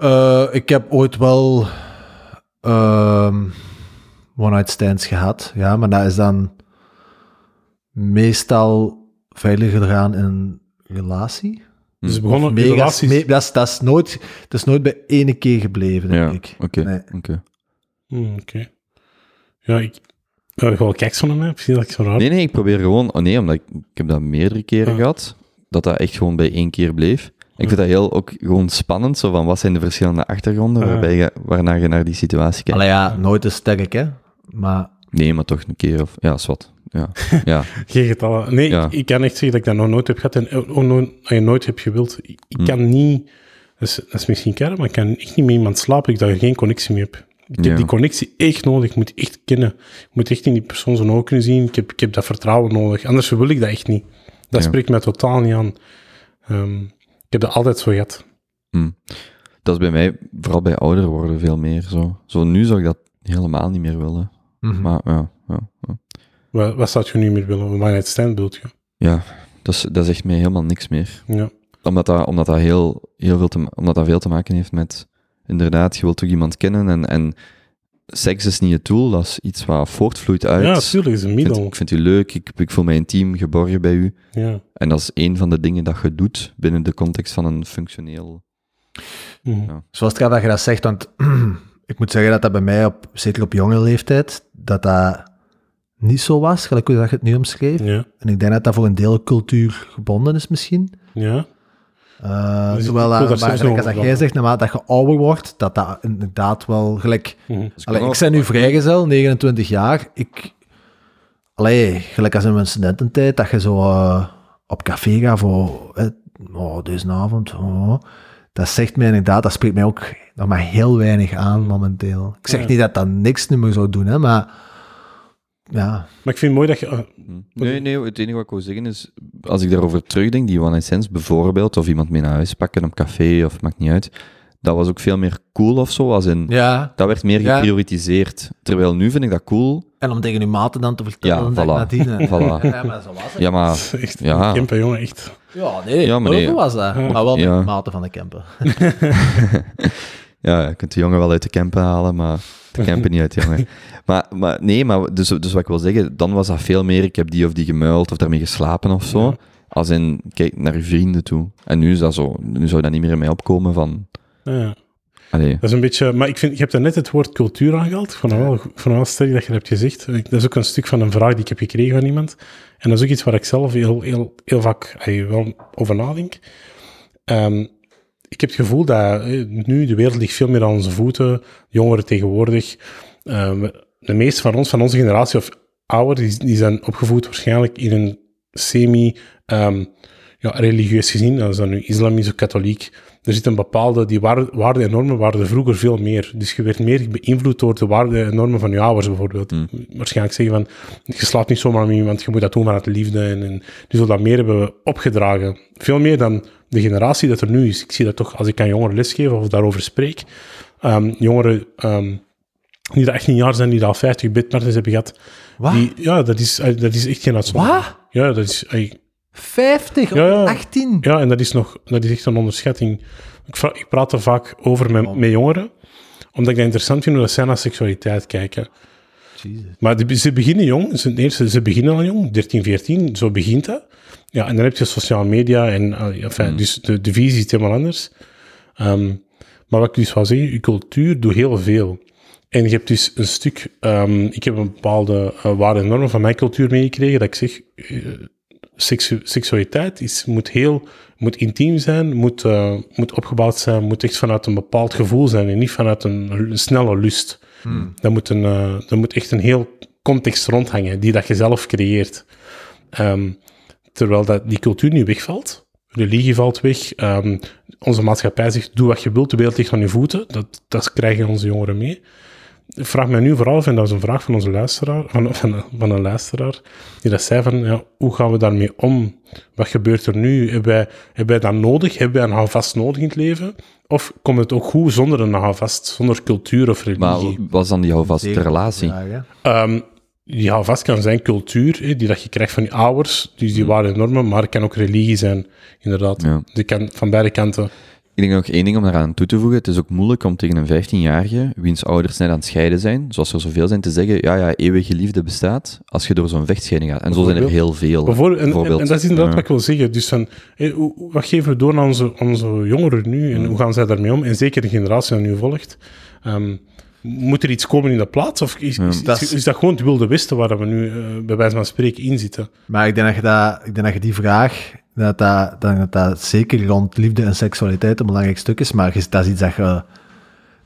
Eh, ik heb ooit wel ehm one-night stands gehad, ja, maar dat is dan meestal veiliger gaan in een relatie. dus Hm. begonnen Megas- relaties... me- dat, is, dat, is nooit, dat is nooit bij ene keer gebleven, denk Ja, ik. oké. Nee. oké. Hm, Oké. Ja, ik... Ja, gewoon kijks van mij. Precies dat ik zo raar... Nee, nee, ik probeer gewoon... Oh nee, omdat ik, ik heb dat meerdere keren Ah. gehad, dat dat echt gewoon bij één keer bleef. Ik vind dat heel ook gewoon spannend, zo van wat zijn de verschillende achtergronden waarbij je, waarna je naar die situatie kijkt. Allee, ja, nooit te sterk, hè. Maar Nee, maar toch een keer of... Ja, zwart. Ja, ja. Geen getallen. Nee, Ja. ik, ik kan echt zeggen dat ik dat nog nooit heb gehad en ook nooit, dat je nooit hebt gewild. Ik, ik Hm. kan niet... Dat is, dat is misschien keer, maar ik kan echt niet met iemand slapen dat ik geen connectie meer heb. Ik heb Ja. die connectie echt nodig. Ik moet echt kennen. Ik moet echt in die persoon zijn ogen kunnen zien. Ik heb, ik heb dat vertrouwen nodig. Anders wil ik dat echt niet. Dat Ja. spreekt mij totaal niet aan. Ehm, heb dat altijd zo gehad. Hm. Dat is bij mij, vooral bij ouder worden, veel meer zo. Zo nu zou ik dat helemaal niet meer willen. mhm. Maar ja, ja, ja. Wat, wat zou je nu meer willen? Een one-night stand bedoelt je? ja dat, is, dat echt mij helemaal niks meer. Ja. Omdat dat, omdat dat, heel, heel veel, te, omdat dat veel te maken heeft met, inderdaad, je wilt toch iemand kennen en, en seks is niet het doel, dat is iets wat voortvloeit uit. ja, natuurlijk is een ik, vind, middel. ik vind u leuk, ik, ik voel mij intiem, geborgen bij u. Ja. En dat is een van de dingen dat je doet binnen de context van een functioneel... Mhm. Ja. Zoals het gaat dat je dat zegt, want ik moet zeggen dat dat bij mij, op, zeker op jonge leeftijd, dat dat niet zo was, gelijk hoe dat je het nu omschreef. Ja. En ik denk dat dat voor een deel cultuur gebonden is misschien. Ja. Uh, Dus zowel maar als dat jij zegt, naarmate dat je ouder wordt, dat dat inderdaad wel gelijk... Mhm. Allee, ik ben nu vrijgezel, 29 jaar. Ik, allee, gelijk als in mijn studententijd, dat je zo eh, op café gaat voor eh, oh, deze avond. Oh, dat zegt mij inderdaad, dat spreekt mij ook nog maar heel weinig aan momenteel. Ik zeg Ja. niet dat dat niks nu meer zou doen, hè, maar ja. Maar ik vind het mooi dat je... ah, Hm. Nee, nee, het enige wat ik wil zeggen is, als ik daarover terugdenk, die one stands bijvoorbeeld, of iemand mee naar huis pakken op café, of maakt niet uit, dat was ook veel meer cool of zo, als in, ja. dat werd meer Ja. geprioritiseerd. Terwijl nu vind ik dat cool, En om tegen uw maten dan te vertellen Ja, dat ik voilà. nadien... eh, Voilà. Ja, maar zo was het. ja maar, echt, Ja. Kempen, jongen, echt. Ja, nee, Ja, maar nee. was dat. Ja. Maar wel met Ja. maten van de camper. ja, je kunt de jongen wel uit de campen halen, maar de campen niet uit jongen. Maar, maar nee, maar dus, dus wat ik wil zeggen, dan was dat veel meer, ik heb die of die gemuild of daarmee geslapen of zo, Ja. als in, kijk naar je vrienden toe. En nu is dat zo, nu zou dat niet meer in mij opkomen van, Ja. allee, Dat is een beetje... Maar ik vind, je hebt daar net het woord cultuur aangehaald. Het wel, het wel sterk dat je dat hebt gezegd. Dat is ook een stuk van een vraag die ik heb gekregen van iemand. En dat is ook iets waar ik zelf heel, heel, heel vaak wel over nadenk. Ehm, ik heb het gevoel dat eh, nu de wereld ligt veel meer aan onze voeten. Jongeren tegenwoordig. ehm, de meeste van ons, van onze generatie of ouder, die, zijn opgevoed waarschijnlijk in een semi... ehm, ja, religieus gezien, dat is dan nu islamisch of katholiek, er zit een bepaalde, die waarde- waarden en normen waren er vroeger veel meer. Dus je werd meer beïnvloed door de waarden en normen van je ouders bijvoorbeeld. Mm. Waarschijnlijk zeggen van, je slaapt niet zomaar met iemand, je moet dat doen vanuit liefde. En, en dus dat meer hebben we opgedragen. Veel meer dan de generatie dat er nu is. Ik zie dat toch als ik aan jongeren lesgeef of daarover spreek. Ehm, jongeren ehm, die dat 18 jaar zijn, die al 50 bedpartners hebben gehad. Wat? Die, ja, dat is, eh, dat is echt geen uitzondering. Wat? Ja, dat is... eh, 50 Ja, ja. 18? ja, en dat is, nog, dat is echt een onderschatting. Ik, ik praat er vaak over met, Oh. met jongeren, omdat ik dat interessant vind hoe dat zij naar seksualiteit kijken. Jezus. Maar die- ze beginnen jong, ze, ze, ze beginnen al jong, 13, 14, zo begint dat. Ja, en dan heb je sociale media en, ah, enfin, Mm. dus de, de visie is helemaal anders. Ehm, maar wat ik dus wil zeggen, je cultuur doet heel veel. En je hebt dus een stuk, ehm, ik heb een bepaalde uh, waarden en normen van mijn cultuur meegekregen, dat ik zeg, uh, seksu seksualiteit is, moet heel, moet intiem zijn, moet, uh, moet opgebouwd zijn, moet echt vanuit een bepaald gevoel zijn en niet vanuit een, een snelle lust. Hmm. Dat, moet een, dat moet echt een heel context rondhangen, die dat je zelf creëert. Um, terwijl dat die cultuur nu wegvalt, religie valt weg, um, onze maatschappij zegt, doe wat je wilt, de wereld ligt aan je voeten, dat, dat krijgen onze jongeren mee. Ik vraag mij nu vooral en dat is een vraag van onze luisteraar, van, van, van een luisteraar, die dat zei van, ja, hoe gaan we daarmee om? Wat gebeurt er nu? Hebben wij, hebben wij dat nodig? Hebben wij een houvast nodig in het leven? Of komt het ook goed zonder een houvast, zonder cultuur of religie? Maar was dan die houvast de relatie? Um, die houvast kan zijn cultuur, hè, die dat je krijgt van je ouders, dus die waren normen, maar het kan ook religie zijn, inderdaad. Ja. Die kan van beide kanten. Ik denk nog één ding om daaraan toe te voegen. Het is ook moeilijk om tegen een 15-jarige, wiens ouders net aan het scheiden zijn, zoals er zoveel zijn, te zeggen, ja, ja, eeuwige liefde bestaat, als je door zo'n vechtscheiding gaat. En zo zijn er heel veel. Bijvoorbeeld, en, en, en, dat is inderdaad ja. wat ik wil zeggen. Dus van, wat geven we door aan onze, onze jongeren nu, en hoe gaan zij daarmee om? En zeker de generatie die nu volgt. Um, moet er iets komen in de plaats? Of is, ja. is, is, is, dat gewoon het wilde westen waar we nu uh, bij wijze van spreken in zitten? Maar ik denk dat je, dat, ik denk dat, je die vraag, dat dat, dat dat zeker rond liefde en seksualiteit een belangrijk stuk is, maar dat is iets dat je,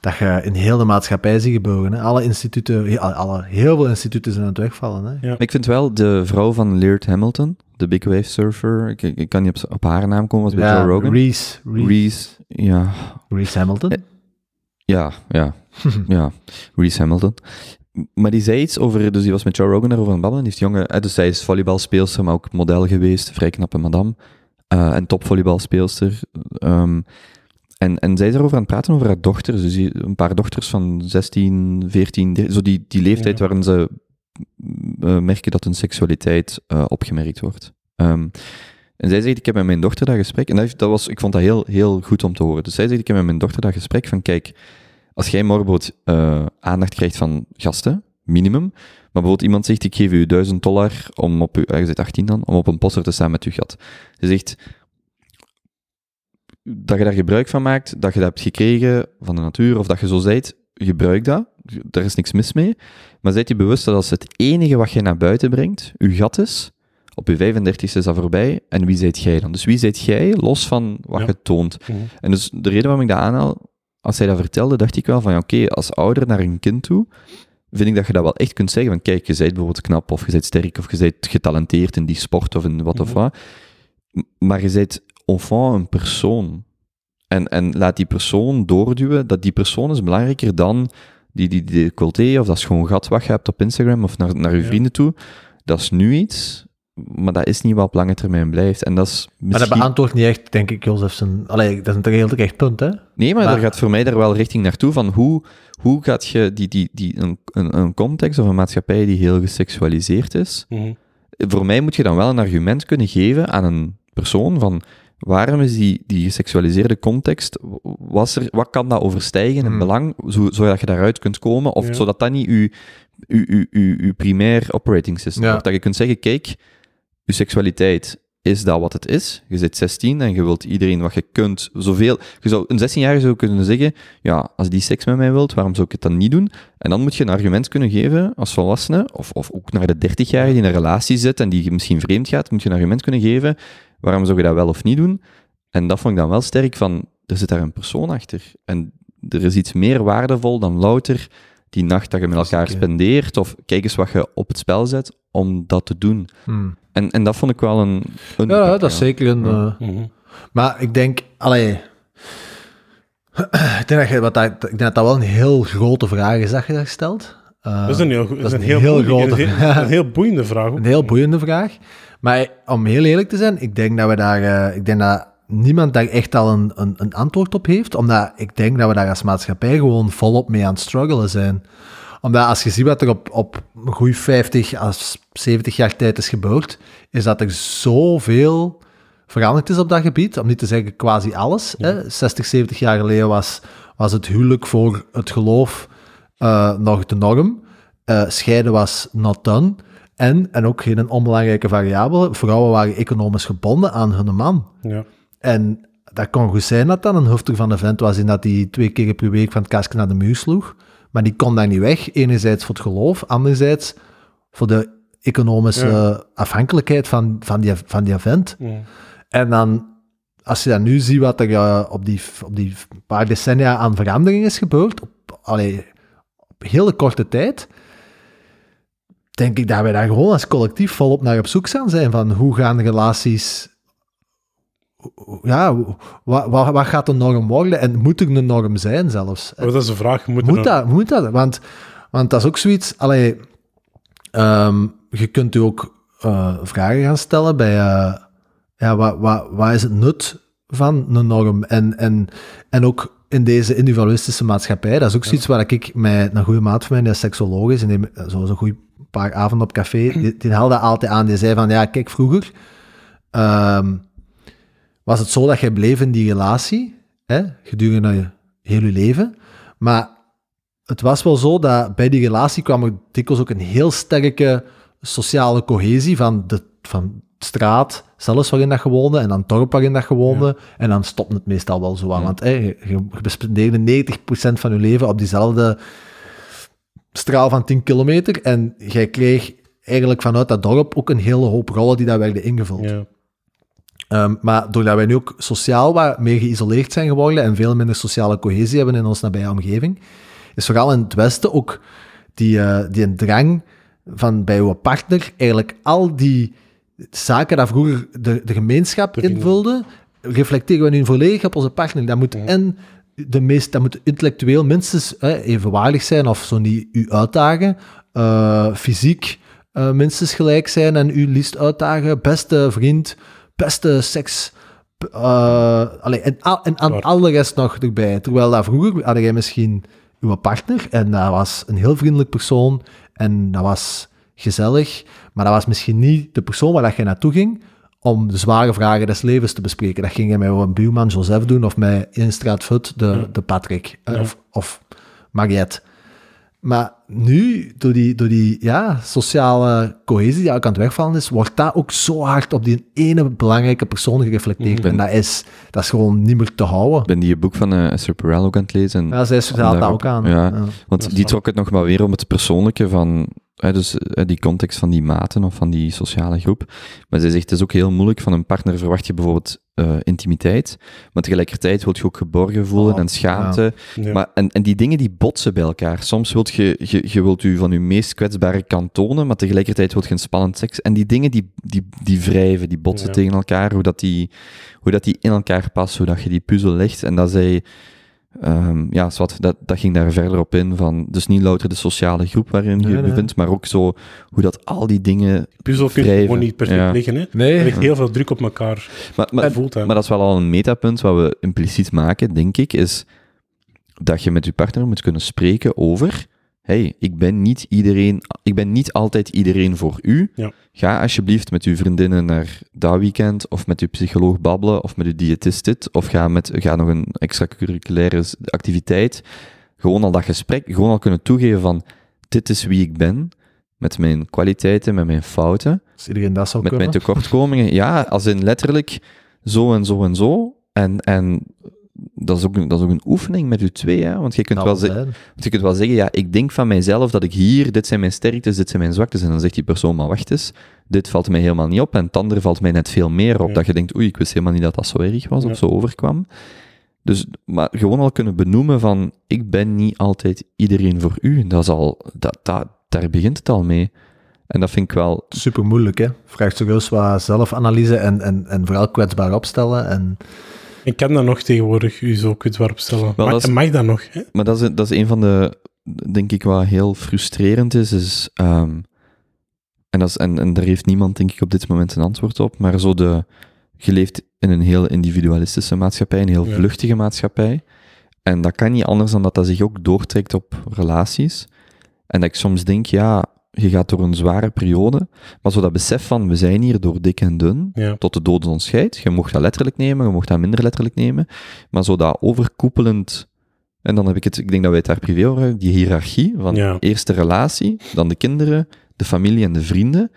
dat je in heel de maatschappij ziet gebeuren. Hè? Alle instituten, alle, heel veel instituten zijn aan het wegvallen. Hè? Ja. Ik vind wel de vrouw van Laird Hamilton, de big wave surfer, ik, ik kan niet op, op, haar naam komen, was bij ja, Joe Rogan. Reese. Reese, Reese ja. Reese Hamilton? Ja, ja. ja, Reese Hamilton. Maar die zei iets over, dus die was met Joe Rogan daarover aan het babbelen. Die heeft jonge, dus zij is volleybalspeelster, maar ook model geweest, vrij knappe madame. Uh, en topvolleybalspeelster. Um, en, en zij is erover aan het praten over haar dochters. Dus die, een paar dochters van 16, 14, 13, zo die, die leeftijd ja. waarin ze uh, merken dat hun seksualiteit uh, opgemerkt wordt. Um, en zij zegt, ik heb met mijn dochter dat gesprek, en dat, dat was, ik vond dat heel, heel goed om te horen. Dus zij zegt, ik heb met mijn dochter dat gesprek van, kijk, als jij morgen uh, aandacht krijgt van gasten, minimum, maar bijvoorbeeld iemand zegt, ik geef u 1000 dollar om op uw, uh, je zit 18 dan, om op een poster te staan met uw gat. Ze zegt, dat je daar gebruik van maakt, dat je dat hebt gekregen van de natuur, of dat je zo zijt, gebruik dat. Daar is niks mis mee. Maar zijt je bewust dat als het enige wat je naar buiten brengt, uw gat is, op je 35 is dat voorbij. En wie zijt jij dan? Dus wie zijt jij, los van wat ja. je toont? Mhm. En dus de reden waarom ik dat aanhaal, als zij dat vertelde, dacht ik wel van, ja, oké, okay, als ouder naar een kind toe, vind ik dat je dat wel echt kunt zeggen van, kijk, je bent bijvoorbeeld knap, of je bent sterk, of je bent getalenteerd in die sport, of in wat of wat. Maar je bent enfant een persoon. En, en laat die persoon doorduwen, dat die persoon is belangrijker dan die, die, die of dat schoon gat wat je hebt op Instagram, of naar, naar je Ja. vrienden toe. Dat is nu iets, maar dat is niet wat op lange termijn blijft. En dat is Maar dat misschien... beantwoordt niet echt, denk ik, Jozef zijn... Allee, dat is een heel terecht punt, hè? Nee, maar, Maar- er gaat voor mij daar wel richting naartoe van hoe, hoe gaat je die, die, die, een, een, een context of een maatschappij die heel geseksualiseerd is, Mhm. voor mij moet je dan wel een argument kunnen geven aan een persoon van waarom is die, die geseksualiseerde context, was er, wat kan dat overstijgen in Hmm. belang, zo, zodat je daaruit kunt komen, of Ja. zodat dat niet uw, uw, uw, uw, uw primair operating system Ja. wordt. Dat je kunt zeggen, kijk, je seksualiteit is dat wat het is. Je zit 16 en je wilt iedereen wat je kunt, zoveel... Je zou, een 16-jarige zou kunnen zeggen, ja, als die seks met mij wilt, waarom zou ik het dan niet doen? En dan moet je een argument kunnen geven als volwassene, of, of ook naar de 30-jarige die in een relatie zit en die misschien vreemd gaat, moet je een argument kunnen geven, waarom zou je dat wel of niet doen? En dat vond ik dan wel sterk van, er zit daar een persoon achter. En er is iets meer waardevol dan louter die nacht dat je met elkaar spendeert, of kijk eens wat je op het spel zet om dat te doen. Hmm. En, en dat vond ik wel een... een Ja, dat is zeker een... Ja. eh, Mhm. Maar ik denk, allee... ik, denk dat je, wat dat, ik denk dat dat wel een heel grote vraag is dat je daar stelt. Eh, Dat is een heel, dat is een heel, heel boeiende- grote- een heel, een heel boeiende vraag. ook. Een heel boeiende vraag. Maar om heel eerlijk te zijn, ik denk dat we daar... eh, ik denk dat niemand daar echt al een, een, een antwoord op heeft. Omdat ik denk dat we daar als maatschappij gewoon volop mee aan het struggelen zijn. Omdat als je ziet wat er op, op een goede 50 als 70 jaar tijd is gebeurd, is dat er zoveel veranderd is op dat gebied. Om niet te zeggen quasi alles. Hè? 60, 70 jaar geleden was, was het huwelijk voor het geloof eh, nog de norm. Eh, scheiden was not done. En, en ook geen onbelangrijke variabele, vrouwen waren economisch gebonden aan hun man. Ja. En dat kon goed zijn dat dat een hoofdstuk van de vent was in dat hij twee keer per week van het kastje naar de muur sloeg. Maar die kon daar niet weg. Enerzijds voor het geloof, anderzijds voor de economische Ja. afhankelijkheid van, van, die, van die vent. Ja. En dan, als je dan nu ziet wat er eh, op, die, op die paar decennia aan verandering is gebeurd, op, allee, op hele korte tijd, denk ik dat wij daar gewoon als collectief volop naar op zoek zijn van hoe gaan relaties... Ja, wat, wat, wat gaat de norm worden en moet er een norm zijn zelfs? Maar dat is de vraag. Moet, Moet dat, moet dat? Want, want dat is ook zoiets. Allee, ehm, je kunt u ook eh, vragen gaan stellen bij. eh, ja, wat, wat, wat is het nut van een norm? En, en, en ook in deze individualistische maatschappij, dat is ook zoiets waar ik met een goede maat van mij, die is seksoloog is, en die, zo zo'n goede paar avonden op café, die, die haalde altijd aan. Die zei van, ja, kijk, vroeger ehm, was het zo dat jij bleef in die relatie, hè, gedurende je heel je leven, maar het was wel zo dat bij die relatie kwam er dikwijls ook een heel sterke sociale cohesie van de van straat, zelfs waarin dat je woonde, en dan het dorp waarin dat je woonde, en dan stopte het meestal wel zo aan. Ja. Want hè, je, je bespendeerde 90% van je leven op diezelfde straal van 10 kilometer, en jij kreeg eigenlijk vanuit dat dorp ook een hele hoop rollen die daar werden ingevuld. Ja. Ehm, maar doordat wij nu ook sociaal wat meer geïsoleerd zijn geworden en veel minder sociale cohesie hebben in onze nabije omgeving, is vooral in het Westen ook die, eh, die een drang van bij uw partner eigenlijk al die zaken dat vroeger de, de gemeenschap invulde, reflecteren we nu volledig op onze partner. Dat moet en de meest, dat moet intellectueel minstens eh, evenwaardig zijn of zo niet u uitdagen, eh, fysiek eh, minstens gelijk zijn en u liefst uitdagen, beste vriend, beste seks. eh allee, en, al, en aan alle rest nog erbij. Terwijl dat vroeger had jij misschien uw partner en dat was een heel vriendelijk persoon en dat was gezellig, maar dat was misschien niet de persoon waar dat je naartoe ging om de zware vragen des levens te bespreken. Dat ging je met een buurman Joseph doen of met in straat Fut de, de Patrick eh, Ja. of, of Mariette. Maar nu, door die, door die ja, sociale cohesie die ook aan het wegvallen is, wordt dat ook zo hard op die ene belangrijke persoon gereflecteerd. Mhm. En dat is, dat is gewoon niet meer te houden. Ik ben die boek van eh Esther Perel ook aan het lezen. En, Ja, zij haalt dat ook aan. ja. Want die trok het nog maar weer om het persoonlijke van... Hè, dus eh, die context van die maten of van die sociale groep. Maar zij zegt, het is ook heel moeilijk. Van een partner verwacht je bijvoorbeeld eh, intimiteit. Maar tegelijkertijd wil je ook geborgen voelen Oh, en schaamte. Ja. Maar, en, en die dingen die botsen bij elkaar. Soms wilt je, je, je wilt u van je meest kwetsbare kant tonen, maar tegelijkertijd wilt je een spannend seks. En die dingen die, die, die wrijven, die botsen Ja. tegen elkaar, hoe dat, die, hoe dat die in elkaar passen, hoe dat je die puzzel legt. En dat zij, ehm, ja, zwart, dat, dat ging daar verder op in van, dus niet louter de sociale groep waarin je je nee. bevindt, maar ook zo, hoe dat al die dingen... puzzel kun je wrijven. gewoon niet perfect Ja. liggen. Hè? Er ligt heel veel druk op elkaar. Maar, maar, voelt. Maar dat is wel al een metapunt wat we impliciet maken, denk ik, is dat je met je partner moet kunnen spreken over hey, ik ben niet iedereen, ik ben niet altijd iedereen voor u. Ja. Ga alsjeblieft met uw vriendinnen naar dat weekend, of met uw psycholoog babbelen, of met uw diëtist dit, of ga, met, ga nog een extracurriculaire activiteit. Gewoon al dat gesprek, gewoon al kunnen toegeven van, dit is wie ik ben, met mijn kwaliteiten, met mijn fouten als iedereen dat zou met mijn tekortkomingen. Ja, als in letterlijk zo en zo en zo. En, en dat, is ook, een- dat is ook een oefening met u twee, hè? Want je kunt, wel wel ze- zijn. want je kunt wel zeggen, ja, ik denk van mijzelf dat ik hier, dit zijn mijn sterktes, dit zijn mijn zwaktes. En dan zegt die persoon, maar wacht eens, dit valt mij helemaal niet op. En het andere valt mij net veel meer op. Ja. Dat je denkt, oei, ik wist helemaal niet dat dat zo erg was Ja. of zo overkwam. Dus, maar gewoon al kunnen benoemen van, ik ben niet altijd iedereen voor u. Dat is al, dat, dat, daar begint het al mee. En dat vind ik wel Super moeilijk, hè? Vraagt serieus wat zelfanalyse en, en, en vooral kwetsbaar opstellen. En Ik kan dat nog tegenwoordig, u zo kwetsbaar opstellen. Wel, Mag, dat is- mag dat nog? Hè? Maar dat is, dat is een van de, denk ik, wat heel frustrerend is, is ehm, en, dat is, en, en daar heeft niemand, denk ik, op dit moment een antwoord op, maar zo de, je leeft in een heel individualistische maatschappij, een heel Ja. vluchtige maatschappij, en dat kan niet anders dan dat dat zich ook doortrekt op relaties, en dat ik soms denk, ja, je gaat door een zware periode, maar zo dat besef van, we zijn hier door dik en dun, Ja. tot de dood ons scheidt. Je mocht dat letterlijk nemen, je mocht dat minder letterlijk nemen. Maar zo dat overkoepelend, en dan heb ik het, ik denk dat wij het daar privé over hebben, die hiërarchie van Ja. eerste relatie, dan de kinderen, de familie en de vrienden.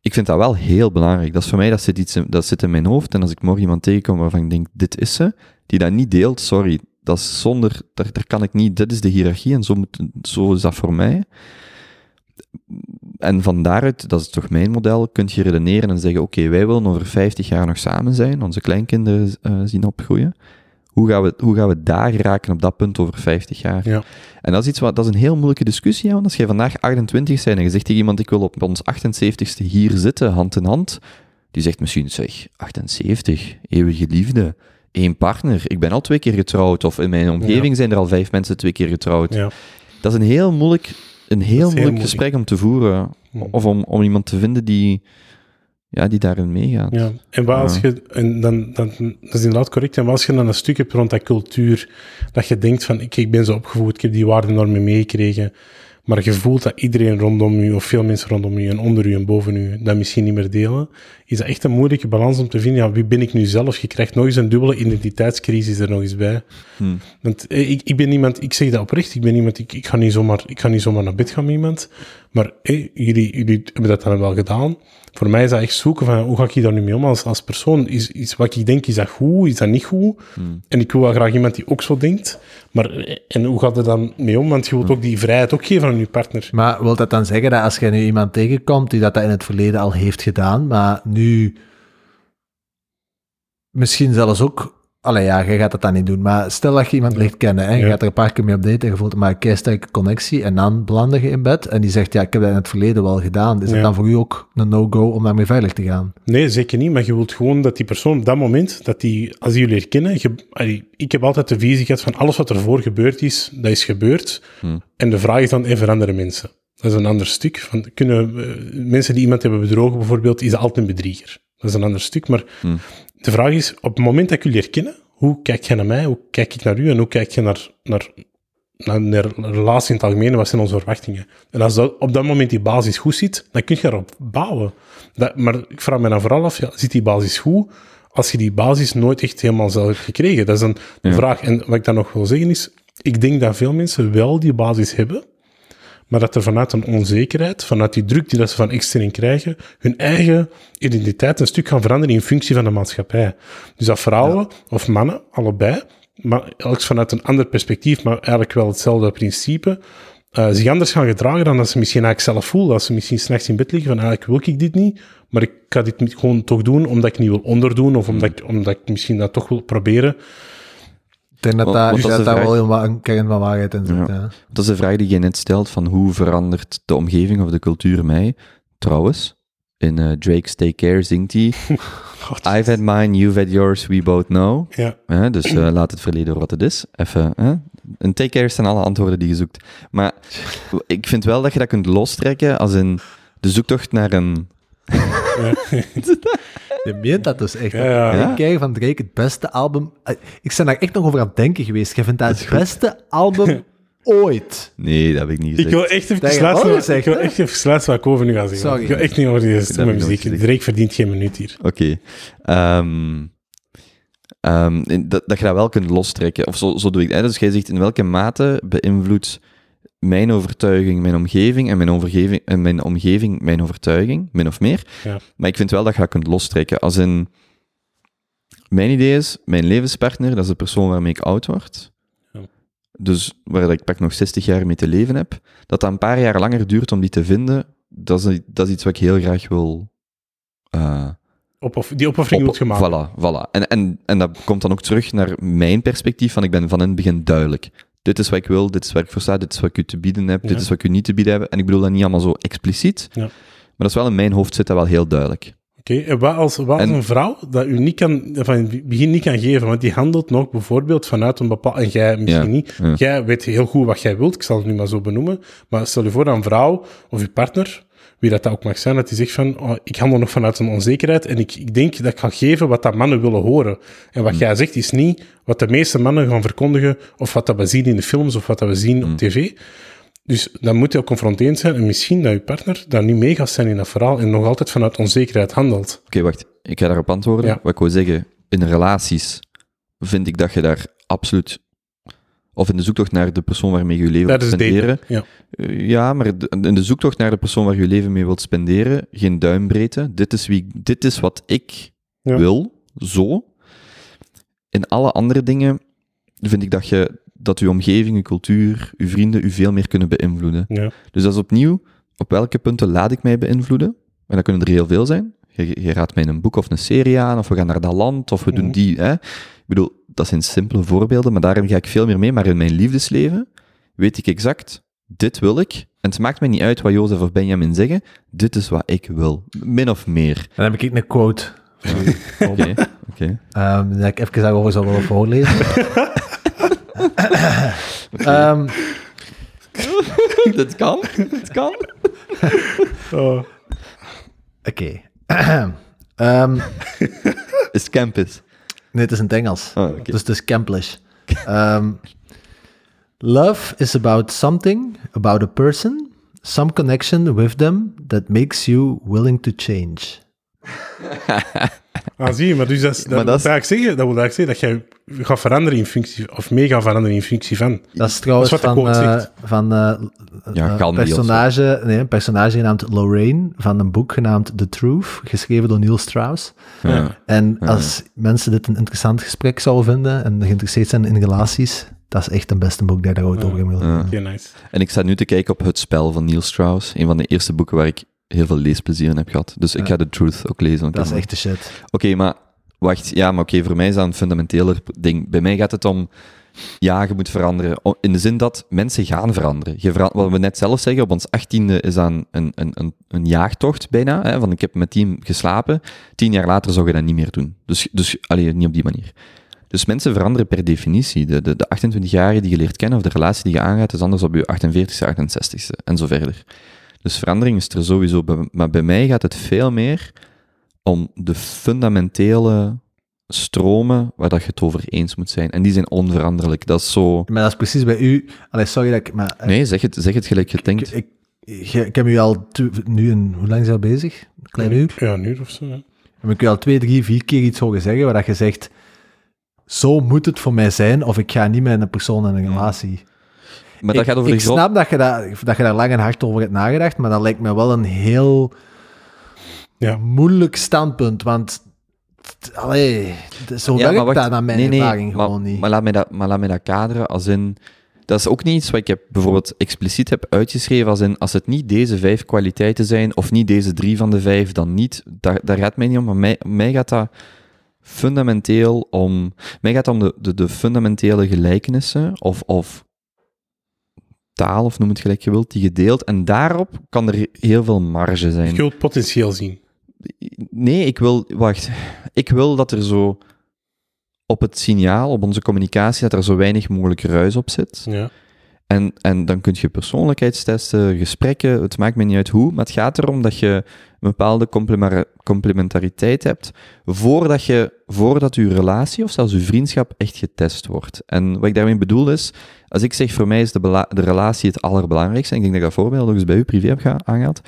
ik vind dat wel heel belangrijk. Dat is voor mij, dat zit, iets dat zit in mijn hoofd. En als ik morgen iemand tegenkom waarvan ik denk, dit is ze, die dat niet deelt, sorry, dat is zonder, daar, daar kan ik niet, dit is de hiërarchie en zo, moet, zo is dat voor mij. En van daaruit, dat is toch mijn model, kun je redeneren en zeggen, oké, wij willen over 50 jaar nog samen zijn, onze kleinkinderen uh, zien opgroeien. Hoe gaan, we, hoe gaan we daar raken op dat punt over 50 jaar? Ja. En dat is iets wat, dat is een heel moeilijke discussie, want als jij vandaag 28 bent en je zegt tegen iemand, ik wil op ons 78ste hier zitten, hand in hand, die zegt misschien, zeg, 78, eeuwige liefde, één partner, ik ben al twee keer getrouwd, of in mijn omgeving Ja. zijn er al vijf mensen twee keer getrouwd. Ja. Dat is een heel moeilijk, een heel moeilijk moeilijk. gesprek om te voeren, Hm. of om, om iemand te vinden die, ja, die daarin meegaat. Ja, en wat als je, en dan, dan, dat is inderdaad correct, en als je dan een stuk hebt rond dat cultuur, dat je denkt van, ik, ik ben zo opgevoed, ik heb die waardennormen meegekregen, maar je voelt dat iedereen rondom u, of veel mensen rondom u, en onder u en boven u, dat misschien niet meer delen, is dat echt een moeilijke balans om te vinden, ja, wie ben ik nu zelf? Je krijgt nog eens een dubbele identiteitscrisis er nog eens bij. Hm. Want eh, ik, ik ben iemand, ik zeg dat oprecht, ik ben iemand, ik, ik, ga, niet zomaar, ik ga niet zomaar naar bed gaan met iemand, maar eh, jullie, jullie hebben dat dan wel gedaan. Voor mij is dat echt zoeken van, hoe ga ik hier daar nu mee om als, als persoon? Is, is wat ik denk, is dat goed, is dat niet goed? En ik wil wel graag iemand die ook zo denkt, maar en hoe gaat er dan mee om? Want je wilt ook die vrijheid ook geven aan je partner. Maar wil dat dan zeggen dat als je nu iemand tegenkomt die dat, dat in het verleden al heeft gedaan, maar nu misschien zelfs ook... Allee, ja, je gaat dat dan niet doen. Maar stel dat je iemand ligt kennen, hè, je Ja. gaat er een paar keer mee op date en je voelt maar een keisterke connectie en dan beland je in bed en die zegt, ja, ik heb dat in het verleden wel gedaan. Is Ja. dat dan voor u ook een no-go om daarmee veilig te gaan? Nee, zeker niet. Maar je wilt gewoon dat die persoon op dat moment, dat die, als die jullie herkennen, je, allee, ik heb altijd de visie gehad van alles wat ervoor gebeurd is, dat is gebeurd. En de vraag is dan, en veranderen mensen? Dat is een ander stuk. Van, kunnen eh, mensen die iemand hebben bedrogen bijvoorbeeld, is dat altijd een bedrieger? Dat is een ander stuk. Maar de vraag is, op het moment dat ik jullie herkennen, hoe kijk jij naar mij? Hoe kijk ik naar u? En hoe kijk je naar, naar, naar, naar relatie in het algemeen? Wat zijn onze verwachtingen? En als dat, op dat moment die basis goed zit, dan kun je erop bouwen. Dat, maar ik vraag me dan vooral af, ja, zit die basis goed? Als je die basis nooit echt helemaal zelf hebt gekregen. Dat is een Ja. vraag. En wat ik dan nog wil zeggen is, ik denk dat veel mensen wel die basis hebben, maar dat er vanuit een onzekerheid, vanuit die druk die dat ze van extern krijgen, hun eigen identiteit een stuk gaan veranderen in functie van de maatschappij. Dus dat vrouwen of mannen, allebei, maar elk vanuit een ander perspectief, maar eigenlijk wel hetzelfde principe, eh, zich anders gaan gedragen dan dat ze misschien eigenlijk zelf voelen. Dat ze misschien s'nachts in bed liggen van eigenlijk wil ik dit niet, maar ik ga dit gewoon toch doen omdat ik niet wil onderdoen of omdat, ik, omdat ik misschien dat toch wil proberen. Ik denk dat Want- daar, want dat is dat de daar vraag. wel wa- een kern van waarheid in zit. Ja. Ja. Dat is de vraag die je net stelt, van hoe verandert de omgeving of de cultuur mij? Trouwens, in eh, Drake's Take Care zingt hij... I've had mine, you've had yours, we both know. Ja, Hè, dus eh, laat het verleden wat het is. Even, hè? Een take care zijn alle antwoorden die je zoekt. Maar ik vind wel dat je dat kunt lostrekken als in de zoektocht naar een... Je meent dat dus echt. Ja, ja. Ja. Ik krijg van Drake het beste album... Ik ben daar echt nog over aan het denken geweest. Je vindt dat het beste album ooit. Nee, dat heb ik niet ik gezegd. wil echt even Dat je sluiten, wel wat- zegt, ik wil echt even sluiten wat ik over nu ga zeggen. Sorry. Ik wil echt niet over die stomme ik muziek. Drake verdient geen minuut hier. Oké. Ehm, ehm, dat, dat je dat wel kunt lostrekken. Of zo, zo doe ik het. hè. Dus jij zegt in welke mate beïnvloedt mijn overtuiging mijn omgeving en mijn, overgeving, en mijn omgeving mijn overtuiging, min of meer. Ja. Maar ik vind wel dat je dat kunt lostrekken. Als in... Mijn idee is, mijn levenspartner, dat is de persoon waarmee ik oud word. Ja. Dus waar ik pak nog 60 jaar mee te leven heb. Dat dat een paar jaar langer duurt om die te vinden, dat is, dat is iets wat ik heel graag wil... Opoff die opoffering op- maken. Voilà, voilà. En, en, en dat komt dan ook terug naar mijn perspectief, van ik ben van in het begin duidelijk. Dit is wat ik wil, dit is waar ik voor sta, dit is wat ik u te bieden heb, Ja. dit is wat ik u niet te bieden heb. En ik bedoel dat niet allemaal zo expliciet, Ja. maar dat is wel in mijn hoofd zit dat wel heel duidelijk. Oké, en wat als, wat En- een vrouw dat u niet kan, van het begin niet kan geven, want die handelt nog bijvoorbeeld vanuit een bepaald, en jij misschien Ja, niet, jij weet heel goed wat jij wilt, ik zal het nu maar zo benoemen, maar stel je voor dat een vrouw of je partner, wie dat, dat ook mag zijn, dat die zegt van, oh, ik handel nog vanuit een onzekerheid en ik, ik denk dat ik ga geven wat dat mannen willen horen. En wat jij zegt is niet wat de meeste mannen gaan verkondigen, of wat dat we zien in de films, of wat dat we zien op tv. Dus dan moet je ook confronterend zijn en misschien dat je partner daar niet mee gaat zijn in dat verhaal en nog altijd vanuit onzekerheid handelt. Oké, wacht. Ik ga daarop antwoorden. Ja. Wat ik wil zeggen, in relaties vind ik dat je daar absoluut of in de zoektocht naar de persoon waarmee je je leven Dat wilt spenderen. Ja. Eh, Ja, maar de- in de zoektocht naar de persoon waar je je leven mee wilt spenderen, geen duimbreedte. Dit is, wie, dit is wat ik Ja. wil, zo. In alle andere dingen vind ik dat, je, dat je omgeving, je cultuur, je vrienden je veel meer kunnen beïnvloeden. Ja. Dus dat is opnieuw, op welke punten laat ik mij beïnvloeden? En dat kunnen er heel veel zijn. Je, je raadt mij een boek of een serie aan, of we gaan naar dat land, of we doen Mhm. die. Hè? Ik bedoel, dat zijn simpele voorbeelden, maar daarin ga ik veel meer mee. Maar in mijn liefdesleven weet ik exact, dit wil ik. En het maakt mij niet uit wat Jozef of Benjamin zeggen, dit is wat ik wil. Min of meer. Dan heb ik een quote. Oké, oké. Ehm, dat ik even daarover zou willen voorlezen. Ehm, Dit kan, dit kan. Oh. Oké. Ehm, Is campus. Nee, het is in het Engels. Oh, oké. Dus het is Camplish. Ehm, love is about something, about a person, some connection with them that makes you willing to change. Ah, zie je, maar dus dat, is- dat, Maar wil dat is- eigenlijk zeggen, dat wil eigenlijk zeggen dat jij gaat veranderen in functie, of mee gaat veranderen in functie van. Dat is trouwens Dat is wat de van, quote eh, zegt. van eh, Ja, zo. personage, nee, een personage genaamd Lorraine van een boek genaamd The Truth, geschreven door Neil Strauss. Ja. En als mensen dit een interessant gesprek zouden vinden en geïnteresseerd zijn in relaties, dat is echt een beste boek dat ik daar ooit over wil. Ja. Nice. En ik sta nu te kijken op Het Spel van Neil Strauss, een van de eerste boeken waar ik heel veel leesplezier in heb gehad. Dus ik ga The Truth ook lezen. Dat is echt de shit. Oké, maar wacht. Ja, maar oké, voor mij is dat een fundamenteler ding. Bij mij gaat het om, ja, je moet veranderen. In de zin dat mensen gaan veranderen. Je wat we net zelf zeggen, op ons achttiende is dat een, een, een, een, jaagtocht bijna. Hè, van ik heb met team geslapen. Tien jaar later zou je dat niet meer doen. Dus, dus alleen niet op die manier. Dus mensen veranderen per definitie. De, de, de 28-jarige die je leert kennen, of de relatie die je aangaat, is anders op je 48ste, 68ste en zo verder. Dus verandering is er sowieso. bij- Maar bij mij gaat het veel meer om de fundamentele stromen waar dat je het over eens moet zijn. En die zijn onveranderlijk. Dat is zo... Maar dat is precies bij u. Allee, sorry dat ik. Maar, eh, Nee, zeg het, zeg het gelijk je denkt. ik, ik, ik heb u al nu een. Hoe lang is dat bezig? Een klein uur? Ja, een uur of zo. Ja. Heb ik u al twee, drie, vier keer iets horen zeggen waar dat je zegt. Zo moet het voor mij zijn, of ik ga niet met een persoon in een relatie. Maar dat ik, gaat over ik de grond... snap dat je, daar, dat je daar lang en hard over hebt nagedacht, maar dat lijkt me wel een heel Ja. moeilijk standpunt. Want, allee, zo Ja, werkt wacht. dat naar mijn Nee, nee, ervaring maar, gewoon niet. Maar laat, mij dat, maar laat mij dat kaderen als in... Dat is ook niet iets wat ik heb bijvoorbeeld expliciet heb uitgeschreven als in, als het niet deze vijf kwaliteiten zijn, of niet deze drie van de vijf, dan niet. Daar, daar gaat mij niet om, maar mij, mij gaat dat fundamenteel om... Mij gaat het om de, de, de fundamentele gelijkenissen, of, of taal, of noem het gelijk je wilt, die gedeeld. En daarop kan er heel veel marge zijn. Je wilt potentieel zien. Nee, ik wil, wacht. Ik wil dat er zo op het signaal, op onze communicatie, dat er zo weinig mogelijk ruis op zit. Ja. En, en dan kun je persoonlijkheidstesten, gesprekken, het maakt me niet uit hoe, maar het gaat erom dat je een bepaalde complementariteit hebt voordat, je, voordat je relatie of zelfs je vriendschap echt getest wordt. En wat ik daarmee bedoel is, als ik zeg voor mij is de, relatie het allerbelangrijkste, en ik denk dat ik dat voorbeeld ook eens bij u privé heb aangehaald,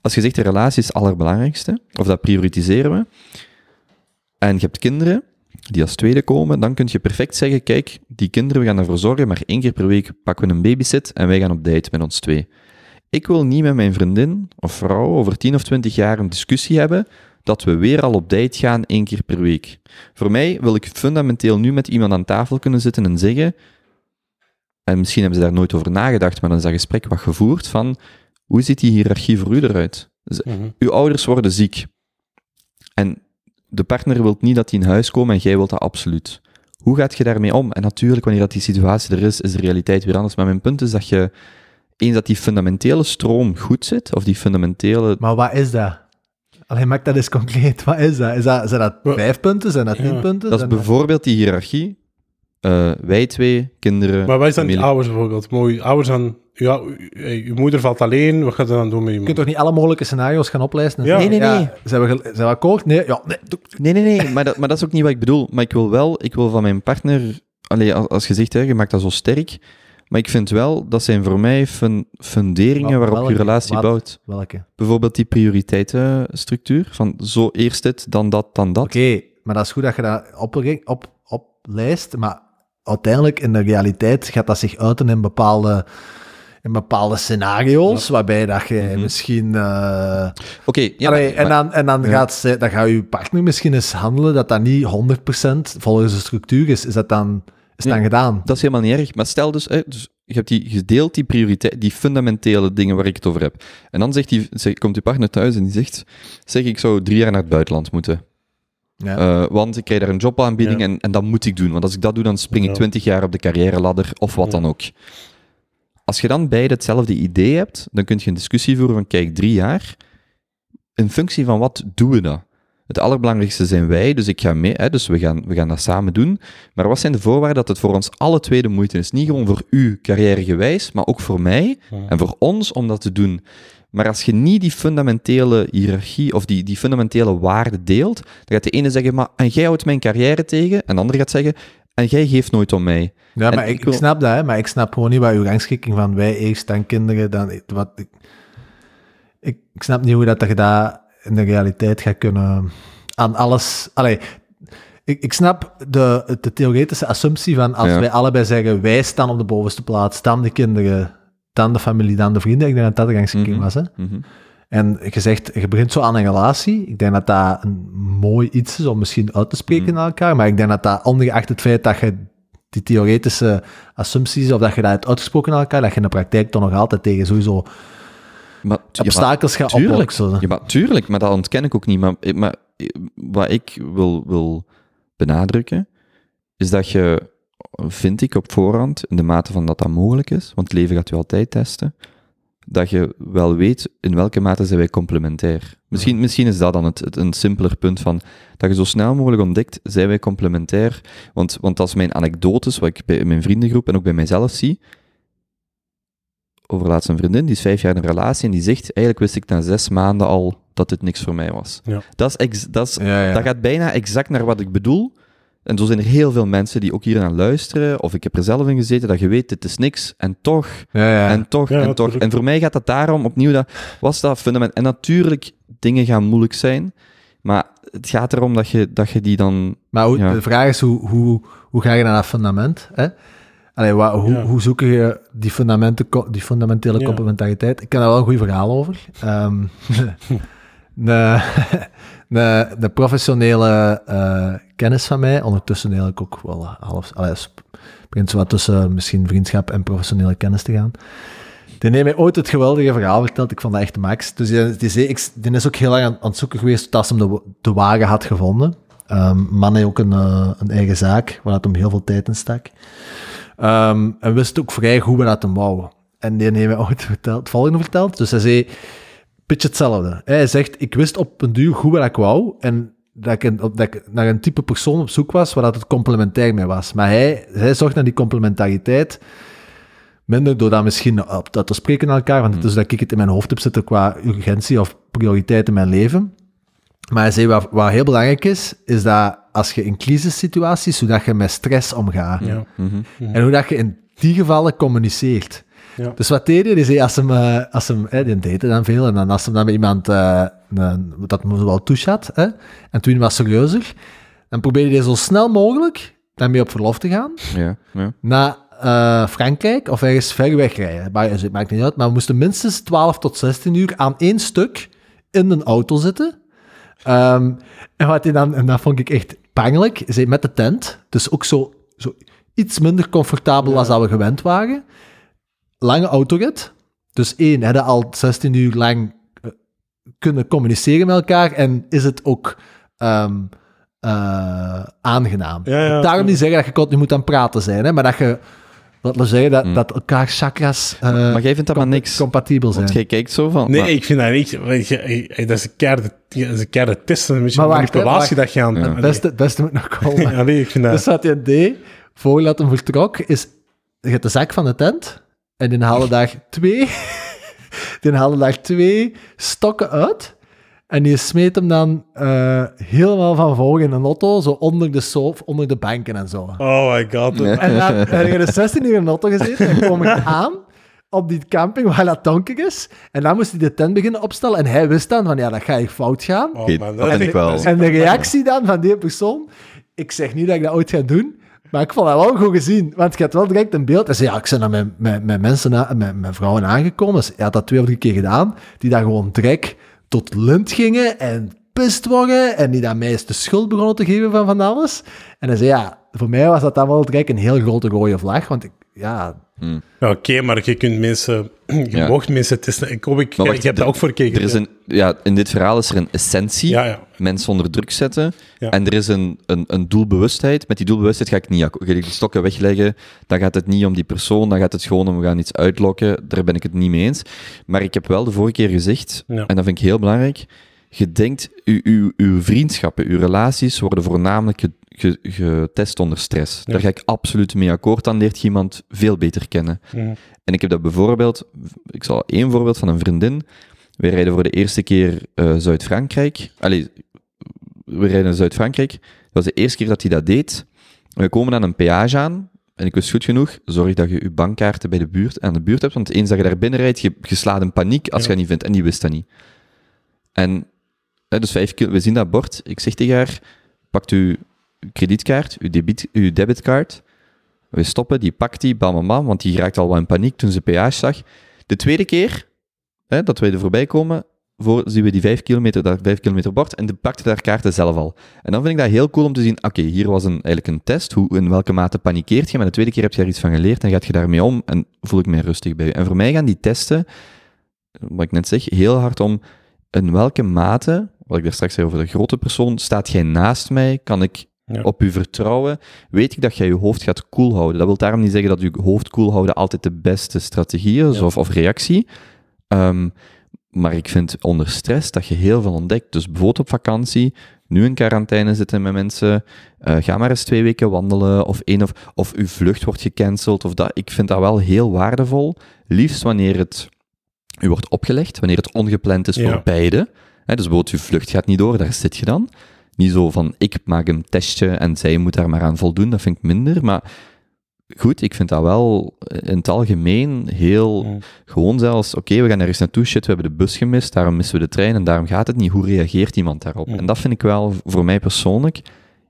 als je zegt de relatie is het allerbelangrijkste, of dat prioritiseren we, en je hebt kinderen die als tweede komen, dan kun je perfect zeggen, kijk, die kinderen, we gaan ervoor zorgen, maar één keer per week pakken we een babysit en wij gaan op date met ons twee. Ik wil niet met mijn vriendin of vrouw over 10 of 20 jaar een discussie hebben dat we weer al op date gaan één keer per week. Voor mij wil ik fundamenteel nu met iemand aan tafel kunnen zitten en zeggen, en misschien hebben ze daar nooit over nagedacht, maar dan is dat gesprek wat gevoerd van, hoe ziet die hiërarchie voor u eruit? Mhm. uw ouders worden ziek. En de partner wil niet dat die in huis komen en jij wilt dat absoluut. Hoe gaat je daarmee om? En natuurlijk, wanneer dat die situatie er is, is de realiteit weer anders. Maar mijn punt is dat je, eens dat die fundamentele stroom goed zit, of die fundamentele... Maar wat is dat? Alleen maak dat eens concreet. Wat is dat? Is dat zijn dat vijf punten? Zijn dat tien ja. punten? Dat is bijvoorbeeld die hiërarchie. Eh, wij twee, kinderen... Maar wij zijn die ouders bijvoorbeeld. Mooi, ouders aan... Ja, u- uw moeder valt alleen, wat gaat je dan doen met je Je kunt toch niet alle mogelijke scenario's gaan oplijsten? Ja. Nee, nee, nee. zijn, we, zijn we akkoord? Nee, ja, nee. Nee, nee, nee, maar dat, maar dat is ook niet wat ik bedoel. Maar ik wil wel, ik wil van mijn partner, allee, als, als je zegt, hè, je maakt dat zo sterk, maar ik vind wel, dat zijn voor mij fun- funderingen Wa- waarop je relatie Wat? bouwt. Welke? Bijvoorbeeld die prioriteitenstructuur, van zo eerst dit, dan dat, dan dat. Oké, maar dat is goed dat je dat op, op, oplijst, maar uiteindelijk in de realiteit gaat dat zich uiten in bepaalde, in bepaalde scenario's, waarbij dat je Mhm. misschien... eh, Oké, ja, en dan, en dan, ja. gaat, ze, dan gaat je partner misschien eens handelen dat dat niet 100% volgens de structuur is. Is dat dan, is Nee. dan gedaan? Dat is helemaal niet erg. Maar stel dus, hè, dus je hebt die gedeeld die prioriteit, die fundamentele dingen waar ik het over heb. En dan zegt die, komt je partner thuis en die zegt, zeg ik zou drie jaar naar het buitenland moeten. Ja. Eh, want ik krijg daar een jobaanbieding Ja. en, en dat moet ik doen. Want als ik dat doe, dan spring ik. 20 jaar op de carrière ladder of wat dan ook. Als je dan beide hetzelfde idee hebt, dan kun je een discussie voeren van kijk, drie jaar, in functie van wat doen we dat? Het allerbelangrijkste zijn wij, dus ik ga mee, hè, dus we gaan, we gaan dat samen doen. Maar wat zijn de voorwaarden dat het voor ons alle twee de moeite is? Niet gewoon voor u carrièregewijs, maar ook voor mij en voor ons om dat te doen. Maar als je niet die fundamentele hiërarchie of die, die fundamentele waarde deelt, dan gaat de ene zeggen, maar en jij houdt mijn carrière tegen, en de andere gaat zeggen, en jij geeft nooit om mij. Ja, En maar ik ik, wil- ik snap dat, hè, maar ik snap gewoon niet wat uw rangschikking van wij eerst, dan kinderen, dan wat. Ik, ik, ik snap niet hoe dat je dat in de realiteit gaat kunnen aan alles. Allee, ik, ik snap de, de theoretische assumptie van als Ja. wij allebei zeggen wij staan op de bovenste plaats, dan de kinderen, dan de familie, dan de vrienden. Ik denk dat dat de rangschikking Mhm. was. Hè? Mhm. En je zegt, je begint zo aan een relatie. Ik denk dat dat een mooi iets is om misschien uit te spreken Mhm. naar elkaar. Maar ik denk dat dat, ongeacht het feit dat je die theoretische assumpties, of dat je dat hebt uitgesproken naar elkaar, dat je in de praktijk toch nog altijd tegen sowieso Maar, ja, maar- obstakels gaat oplossen. Ja, maar tuurlijk, maar dat ontken ik ook niet. Maar, maar wat ik wil, wil benadrukken, is dat je, vind ik op voorhand, in de mate van dat dat mogelijk is, want het leven gaat je altijd testen, dat je wel weet in welke mate zijn wij complementair. Misschien, misschien is dat dan het, het, een simpeler punt van, dat je zo snel mogelijk ontdekt, zijn wij complementair. Want, want als mijn anekdotes, wat ik bij mijn vriendengroep en ook bij mijzelf zie, over laatst een vriendin, die is vijf jaar in een relatie en die zegt, eigenlijk wist ik na zes maanden al dat dit niks voor mij was. Ja. Dat, is ex- dat, is, ja. dat gaat bijna exact naar wat ik bedoel. En zo zijn er heel veel mensen die ook hier naar luisteren, of ik heb er zelf in gezeten, dat je weet, dit is niks, en toch, ja, ja. en toch, Ja, en toch. En voor mij gaat dat daarom opnieuw, dat was dat fundament. En natuurlijk, dingen gaan moeilijk zijn, maar het gaat erom dat je, dat je die dan... Maar hoe, Ja. de vraag is, hoe, hoe, hoe ga je naar dat fundament? Hè? Allee, wa- hoe, Ja. hoe zoek je die, fundamenten, die fundamentele Ja. complementariteit? Ik ken daar wel een goed verhaal over. Ehm de, de, de professionele eh, kennis van mij, ondertussen eigenlijk ook wel half... Allee, het begint zo wat tussen misschien vriendschap en professionele kennis te gaan. Die heeft mij ooit het geweldige verhaal verteld. Ik vond dat echt max. Dus die, die, zei, ik, die is ook heel lang aan, aan het zoeken geweest tot ze hem de, de wagen had gevonden. Ehm man heeft ook een, eh, een eigen zaak, waar het hem heel veel tijd in stak. Ehm, en wist ook vrij goed wat hem wou. En die heeft mij ooit verteld, het volgende verteld. Dus hij zei, beetje hetzelfde. Hij zegt, ik wist op een duur goed wat ik wou. En dat ik, een- dat ik naar een type persoon op zoek was, waar dat het complementair mee was. Maar hij, hij zocht naar die complementariteit minder door dat misschien op dat te spreken naar elkaar, want het is dat ik het in mijn hoofd heb zitten qua urgentie of prioriteit in mijn leven. Maar hij zei, wat, wat heel belangrijk is, is dat als je in crisissituaties, hoe dat je met stress omgaat. Ja. Mhm. En hoe dat je in die gevallen communiceert. Ja. Dus wat deed hij? Die zei, als hem, eh, als hem eh, die deed dan veel, en dan als hem dan bij iemand eh, een, dat wel touche had, hè, en toen was serieuzer, dan probeerde hij zo snel mogelijk daarmee op verlof te gaan, Ja, ja. naar eh, Frankrijk of ergens ver wegrijden. Maar, het maakt niet uit, maar we moesten minstens 12 tot 16 uur aan één stuk in een auto zitten. Ehm, en wat hij dan, en dat vond ik echt pijnlijk, met de tent, dus ook zo, zo iets minder comfortabel als dat we gewend waren. Lange autorit. Dus één, hadden al 16 uur lang eh, kunnen communiceren met elkaar en is het ook ehm, eh, aangenaam. Ja, ja, Daarom niet zeggen dat je continu moet aan het praten zijn, hè, maar dat je, laten we zeggen, dat, Hmm. dat elkaar chakras eh, Maar jij vindt dat maar niks. compatibel zijn. Want jij kijkt zo van... Nee, maar- ik vind dat niet. je, Dat is een keiharde, dat is een keiharde test. Een beetje Maar wacht, manipulatie hè, dat je aan... Ja. Het beste, het beste moet nog komen. Ja, nee, ik vind dat... Dus wat hij deed, voor dat hem vertrok, is... Je hebt de zak van de tent, en die haalde daar twee... die haalde daar twee stokken uit, en die smeet hem dan eh, helemaal van voor in een auto, zo onder de sofa, onder de banken en zo. Oh my god. Nee. En dan heb je de 16 uur in de auto gezeten, en kom ik aan op die camping waar dat donker is, en dan moest hij de tent beginnen opstellen, en hij wist dan van, ja, dat ga ik fout gaan. Oh, man, dat vind ik wel. En de reactie dan van die persoon, ik zeg niet dat ik dat ooit ga doen, Maar ik vond dat wel goed gezien, want je had wel direct een beeld. En zei, ja, ik ben daar met, mensen, met vrouwen aangekomen. Ze had dat twee of drie keer gedaan, die daar gewoon direct tot lint gingen en pist worden en die dat meest de schuld begonnen te geven van van alles. En hij zei, ja, voor mij was dat dan wel direct een heel grote rode vlag, want ik, ja, Ja, Oké, maar je kunt mensen... Je Ja. mocht mensen testen. Ik, hoop, ik, Maar wacht, er- ook voor keer Er is een, ja, in dit verhaal is er een essentie, Ja, ja. mensen onder druk zetten, en er is een, een, een doelbewustheid. Met die doelbewustheid ga ik niet ga ik die stokken wegleggen, dan gaat het niet om die persoon, dan gaat het gewoon om we gaan iets uitlokken, daar ben ik het niet mee eens. Maar ik heb wel de vorige keer gezegd, en dat vind ik heel belangrijk, je denkt, uw, uw, uw vriendschappen, uw relaties worden voornamelijk getest onder stress. Ja. Daar ga ik absoluut mee akkoord, dan leert je iemand veel beter kennen. En ik heb dat bijvoorbeeld, ik zal één voorbeeld van een vriendin. We rijden voor de eerste keer eh, Zuid-Frankrijk. Allee, we rijden naar Zuid-Frankrijk. Dat was de eerste keer dat hij dat deed. We komen aan een peage aan. En ik wist goed genoeg, zorg dat je je bankkaarten bij de buurt, aan de buurt hebt. Want eens dat je daar binnen rijdt, je, je slaat in paniek als Ja. je dat niet vindt. En die wist dat niet. En, hè, dus vijf kilo, we zien dat bord. Ik zeg tegen haar, pakt uw kredietkaart, uw, debit, uw debitkaart. We stoppen, die pakt die, bam, bam, want die raakt al wat in paniek toen ze peage zag. De tweede keer hè, dat wij er voorbij komen, voor, zien we die vijf kilometer, dat vijf kilometer bord, en die pakte daar kaarten zelf al. En dan vind ik dat heel cool om te zien, oké, hier was een, eigenlijk een test, hoe, in welke mate panikeert je, maar de tweede keer heb je daar iets van geleerd, en gaat je daarmee om, en voel ik mij rustig bij je. En voor mij gaan die testen, wat ik net zeg, heel hard om in welke mate, wat ik daar straks zei over de grote persoon, staat jij naast mij, kan ik Ja. op u vertrouwen, weet ik dat jij je hoofd gaat koel houden. Dat wil daarom niet zeggen dat je hoofd koel houden altijd de beste strategie is Ja. of, of reactie. Ehm, maar ik vind onder stress dat je heel veel ontdekt. Dus bijvoorbeeld op vakantie, nu in quarantaine zitten met mensen, eh, ga maar eens twee weken wandelen, of, één of, of uw vlucht wordt gecanceld, of dat. Ik vind dat wel heel waardevol. Liefst wanneer het u wordt opgelegd, wanneer het ongepland is Ja. voor beide. Hè, dus bijvoorbeeld, uw vlucht gaat niet door, daar zit je dan. Niet zo van, ik maak een testje en zij moet daar maar aan voldoen, dat vind ik minder. Maar goed, ik vind dat wel in het algemeen heel... Gewoon zelfs, oké, we gaan ergens naartoe, shit, we hebben de bus gemist, daarom missen we de trein en daarom gaat het niet. Hoe reageert iemand daarop? En dat vind ik wel, voor mij persoonlijk,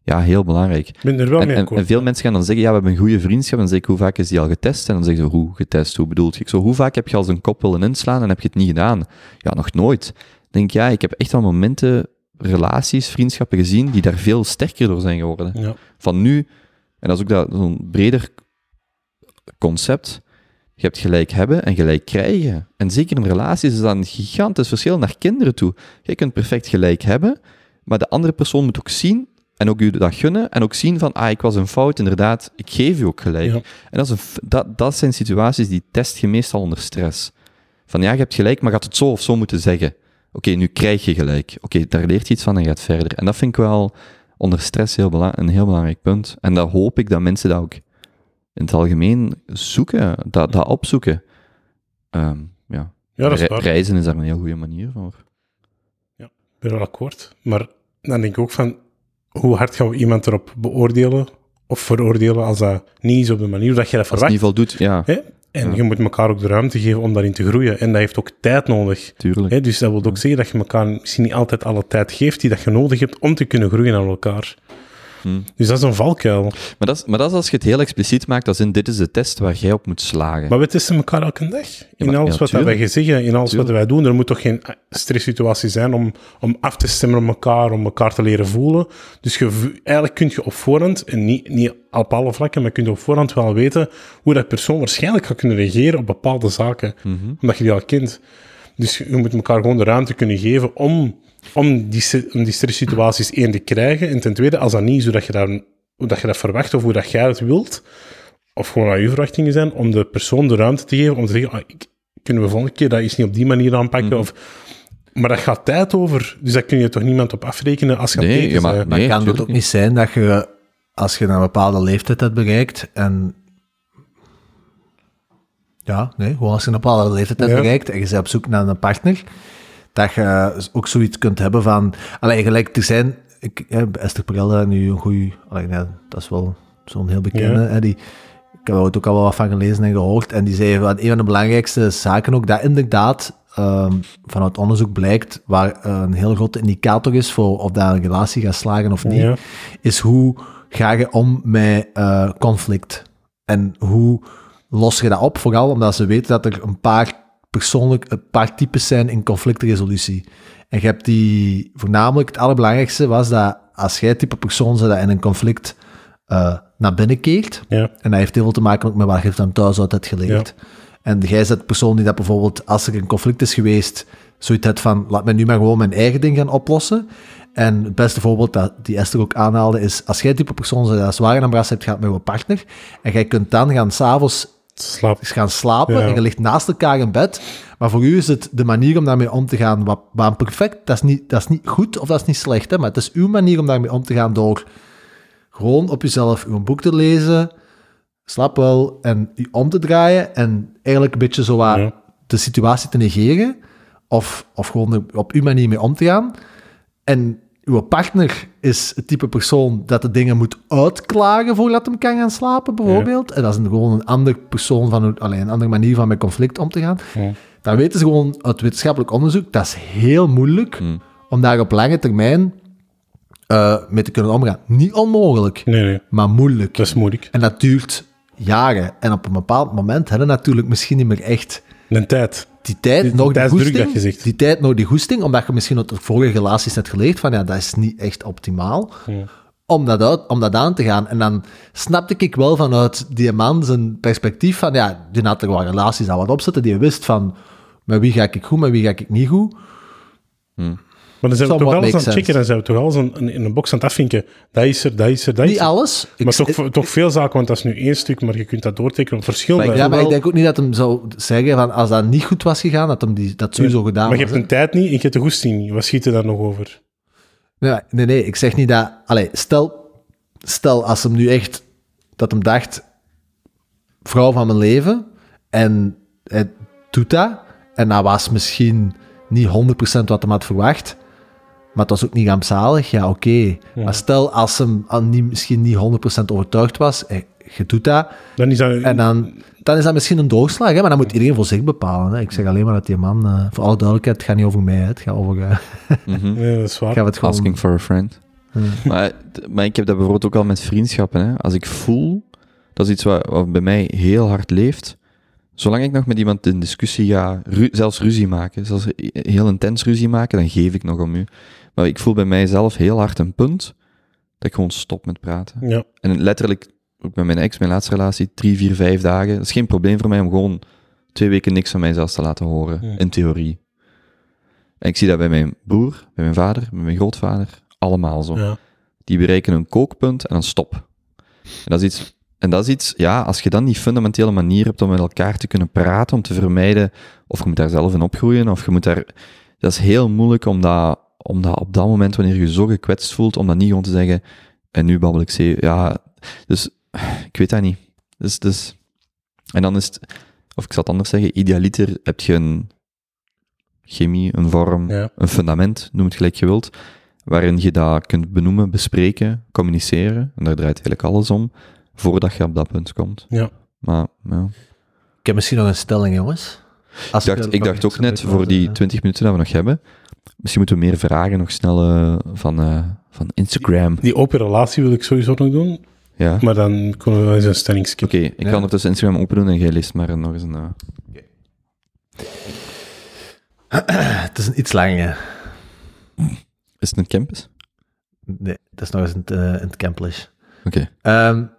ja, heel belangrijk. Ik ben er wel En, mee en, akkoord. en veel mensen gaan dan zeggen, ja, we hebben een goede vriendschap. En dan zeg ik, hoe vaak is die al getest? En dan zeggen ze, hoe getest? Hoe bedoelt je? Ik zo, hoe vaak heb je al zijn kop willen inslaan en heb je het niet gedaan? Ja, nog nooit. Dan denk ik, ja, ik heb echt wel momenten, relaties, vriendschappen gezien, die daar veel sterker door zijn geworden. Ja. Van nu, en dat is ook dat, zo'n breder concept, je hebt gelijk hebben en gelijk krijgen. En zeker in relaties is dat een gigantisch verschil naar kinderen toe. Je kunt perfect gelijk hebben, maar de andere persoon moet ook zien en ook u dat gunnen en ook zien van, ah, ik was een fout, inderdaad, ik geef u ook gelijk. Ja. En dat, is een, dat, dat zijn situaties die test je meestal onder stress. Van ja, je hebt gelijk, maar gaat het zo of zo moeten zeggen. Oké, nu krijg je gelijk. Oké, daar leert je iets van en gaat verder. En dat vind ik wel onder stress heel een heel belangrijk punt. En dat hoop ik dat mensen dat ook in het algemeen zoeken, dat, dat opzoeken. Ehm, ja. ja, dat is Re-. Reizen is daar een heel goede manier voor. Ik ben wel akkoord. Maar dan denk ik ook van, hoe hard gaan we iemand erop beoordelen of veroordelen als dat niet is op de manier dat je dat Als het verwacht? niet voldoet, ja? En Ja. je moet elkaar ook de ruimte geven om daarin te groeien. En dat heeft ook tijd nodig. tuurlijk. Dus dat wil ook zeggen dat je elkaar misschien niet altijd alle tijd geeft die dat je nodig hebt om te kunnen groeien aan elkaar. Hm. Dus dat is een valkuil. Maar, dat is, maar dat is als je het heel expliciet maakt, als in dit is de test waar jij op moet slagen. Maar we testen elkaar elke dag. In maar- alles ja, wat wij zeggen, in alles Tuurlijk. wat wij doen. Er moet toch geen stresssituatie zijn om, om af te stemmen op elkaar, om elkaar te leren voelen. Dus je, eigenlijk kun je op voorhand, en niet, niet op alle vlakken, maar kun je op voorhand wel weten hoe dat persoon waarschijnlijk gaat kunnen reageren op bepaalde zaken. Mhm. Omdat je die al kent. Dus je moet elkaar gewoon de ruimte kunnen geven om, om, die, om die stresssituaties één te krijgen. En ten tweede, als dat niet is hoe dat je, daar, hoe dat, je dat verwacht of hoe dat jij het wilt, of gewoon wat je verwachtingen zijn, om de persoon de ruimte te geven om te zeggen, ah, ik, kunnen we volgende keer dat eens niet op die manier aanpakken? Mhm. Of, maar dat gaat tijd over, dus daar kun je toch niemand op afrekenen als je aan het Nee, ja, maar- Nee, kan het ook niet zijn dat je, als je een bepaalde leeftijd hebt bereikt en... Ja, nee, gewoon als je een bepaalde leeftijd hebt Ja. bereikt en je bent op zoek naar een partner, dat je ook zoiets kunt hebben van... Allee, gelijk, er zijn... Ik, ja, Esther Perel, nu een goeie... Allee, nee, dat is wel zo'n heel bekende, Ja. hè, die... Ik heb er ook al wel wat van gelezen en gehoord. En die zei van een van de belangrijkste zaken ook, dat inderdaad ehm, vanuit onderzoek blijkt, waar een heel grote indicator is voor of dat een relatie gaat slagen of niet, Ja. is hoe ga je om met eh, conflict? En hoe los je dat op? Vooral omdat ze weten dat er een paar persoonlijk, een paar types zijn in conflictresolutie. En je hebt die, voornamelijk het allerbelangrijkste was dat als jij type persoon bent dat in een conflict eh, naar binnen keert, Ja. en dat heeft heel veel te maken ook met wat je dan thuis altijd geleerd. En jij bent de persoon die dat bijvoorbeeld, als er een conflict is geweest, zoiets hebt van, laat me nu maar gewoon mijn eigen ding gaan oplossen. En het beste voorbeeld dat die Esther ook aanhaalde is, als jij type persoon bent dat zwaar aan hebt gaat met je partner, en jij kunt dan gaan s'avonds Slaap. is gaan slapen Ja. en je ligt naast elkaar in bed. Maar voor u is het de manier om daarmee om te gaan wat, wat perfect. Dat is, niet, dat is niet goed of dat is niet slecht, hè, maar het is uw manier om daarmee om te gaan door gewoon op jezelf uw boek te lezen, slaap wel, en je om te draaien en eigenlijk een beetje zo wat Ja. de situatie te negeren of, of gewoon op uw manier mee om te gaan. En uw partner is het type persoon dat de dingen moet uitklagen voordat hem kan gaan slapen, bijvoorbeeld. En dat is een, gewoon een andere persoon van, hoe- allee, een andere manier van met conflict om te gaan. Ja. Dan weten ze gewoon uit wetenschappelijk onderzoek, dat is heel moeilijk Hmm. om daar op lange termijn eh, mee te kunnen omgaan. Niet onmogelijk, Nee, nee. maar moeilijk. Dat is moeilijk. En dat duurt jaren. En op een bepaald moment hebben natuurlijk misschien niet meer echt De tijd. die tijd, Die- nog die goesting, dat je zegt. die tijd, nog die goesting, omdat je misschien uit de vorige relaties hebt geleerd van ja, dat is niet echt optimaal, Ja. om, dat uit, om dat aan te gaan. En dan snapte ik wel vanuit die man zijn perspectief van ja, die had er wel relaties aan wat opzetten, die wist van met wie ga ik goed, met wie ga ik niet goed. Maar dan zijn we toch alles aan het checken en zijn we toch alles aan, in- in een box aan het afvinken. Dat is er, dat is er, dat is Niet er. alles. Ik- Maar toch, toch veel zaken, want dat is nu één stuk, maar je kunt dat doortekenen op verschillende. Maar ik- ja, maar ik denk ook niet dat hem zou zeggen van als dat niet goed was gegaan, dat hem die, dat sowieso gedaan maar je hebt een tijd niet en je hebt de goesting niet. Wat schiet er daar nog over? Nee, nee, nee, ik zeg niet dat... Allee, stel, stel als hem nu echt... Dat hem dacht... Vrouw van mijn leven. En hij doet dat. En dat was misschien niet 100% wat hem had verwacht. Maar het was ook niet rampzalig. Ja, oké. Maar stel als hem niet, misschien niet 100% overtuigd was. eh, Je doet dat. Dan is dat, En dan, dan is dat misschien een doorslag. Hè? Maar dan moet iedereen voor zich bepalen. Hè? Ik zeg alleen maar dat die man... eh, voor alle duidelijkheid, het gaat niet over mij. Hè? Het gaat over... eh, ja, dat is waar. gaat het gewoon... Asking for a friend. Maar, maar ik heb dat bijvoorbeeld ook al met vriendschappen. Hè. Als ik voel, dat is iets wat, wat bij mij heel hard leeft. Zolang ik nog met iemand in discussie ga, ru- zelfs ruzie maken, zelfs heel intens ruzie maken, dan geef ik nog om u. Maar ik voel bij mijzelf heel hard een punt dat ik gewoon stop met praten. Ja. En letterlijk, ook met mijn ex, mijn laatste relatie, drie, vier, vijf dagen. Dat is geen probleem voor mij om gewoon twee weken niks van mijzelf te laten horen, Ja. in theorie. En ik zie dat bij mijn broer, bij mijn vader, bij mijn grootvader, allemaal zo. Ja. Die bereiken een kookpunt en dan stop. En dat is iets, en dat is iets, ja, als je dan die fundamentele manier hebt om met elkaar te kunnen praten, om te vermijden, of je moet daar zelf in opgroeien, of je moet daar, dat is heel moeilijk om dat, om dat op dat moment, wanneer je je zo gekwetst voelt, om dat niet gewoon te zeggen, en nu babbel ik ze, ja, dus, ik weet dat niet. Dus, dus, en dan is het, of ik zal het anders zeggen, idealiter heb je een chemie, een vorm, Ja. een fundament, noem het gelijk je wilt, waarin je dat kunt benoemen, bespreken, communiceren, en daar draait eigenlijk alles om, voordat je op dat punt komt. Ja. Maar, ja. Ik heb misschien nog een stelling, jongens. Als Ik dacht, ik dacht ook net, voor die hè. 20 minuten dat we nog hebben, misschien moeten we meer vragen nog snel eh, van, eh, van Instagram. Die open relatie wil ik sowieso nog doen, Ja. Oké, maar dan kunnen we wel eens een stelling skippen. ik Ja. kan ondertussen Instagram open doen en jij leest maar nog eens een... eh, Het is een iets langer. Is het een campus? Nee, dat is nog eens eh, in het Camplish. Oké. Um,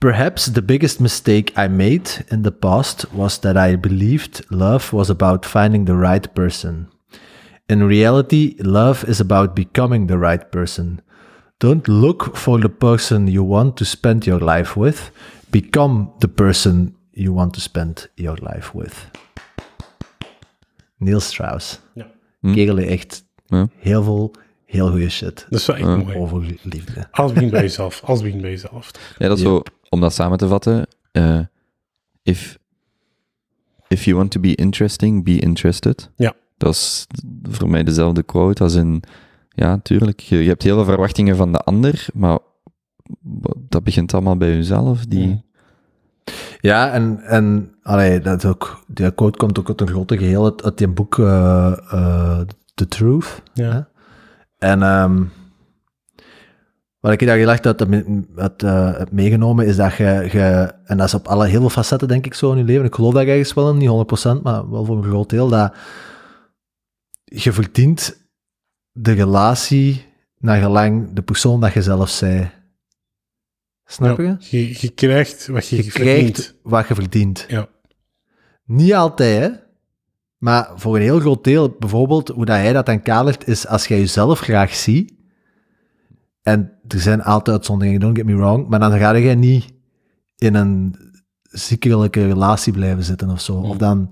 perhaps the biggest mistake I made in the past was that I believed love was about finding the right person. In reality, love is about becoming the right person. Don't look for the person you want to spend your life with. Become the person you want to spend your life with. Niels Strauss. Ja. Hm. Kerel echt Ja. heel veel, heel goede shit Dat is wel echt Ja. mooi. over liefde. Alles begint bij jezelf. Alles begint bij jezelf. Ja, dat is Ja. zo, om dat samen te vatten, eh, if, if you want to be interesting, be interested. Ja. Dat is voor mij dezelfde quote als in, ja, tuurlijk, je, je hebt heel veel verwachtingen van de ander, maar dat begint allemaal bij jezelf. Die, Ja. Ja, en, en allee, dat ook, die quote komt ook uit een grote geheel uit, uit die boek eh, eh, The Truth. Ja. hè. En ehm, Wat ik daar heel erg uit heb, meegenomen, is dat je, je, en dat is op alle heel veel facetten denk ik zo in je leven, ik geloof dat ergens wel in, niet 100%, maar wel voor een groot deel, dat je verdient de relatie naar gelang de persoon dat je zelf zij. Snap je? Je, je krijgt wat je, Je verdient. krijgt wat je verdient. Ja. Niet altijd, hè? Maar voor een heel groot deel, bijvoorbeeld, hoe dat hij dat dan kadert, is als jij jezelf graag ziet, en er zijn altijd uitzonderingen, don't get me wrong, maar dan ga je niet in een ziekelijke relatie blijven zitten of zo. Of dan,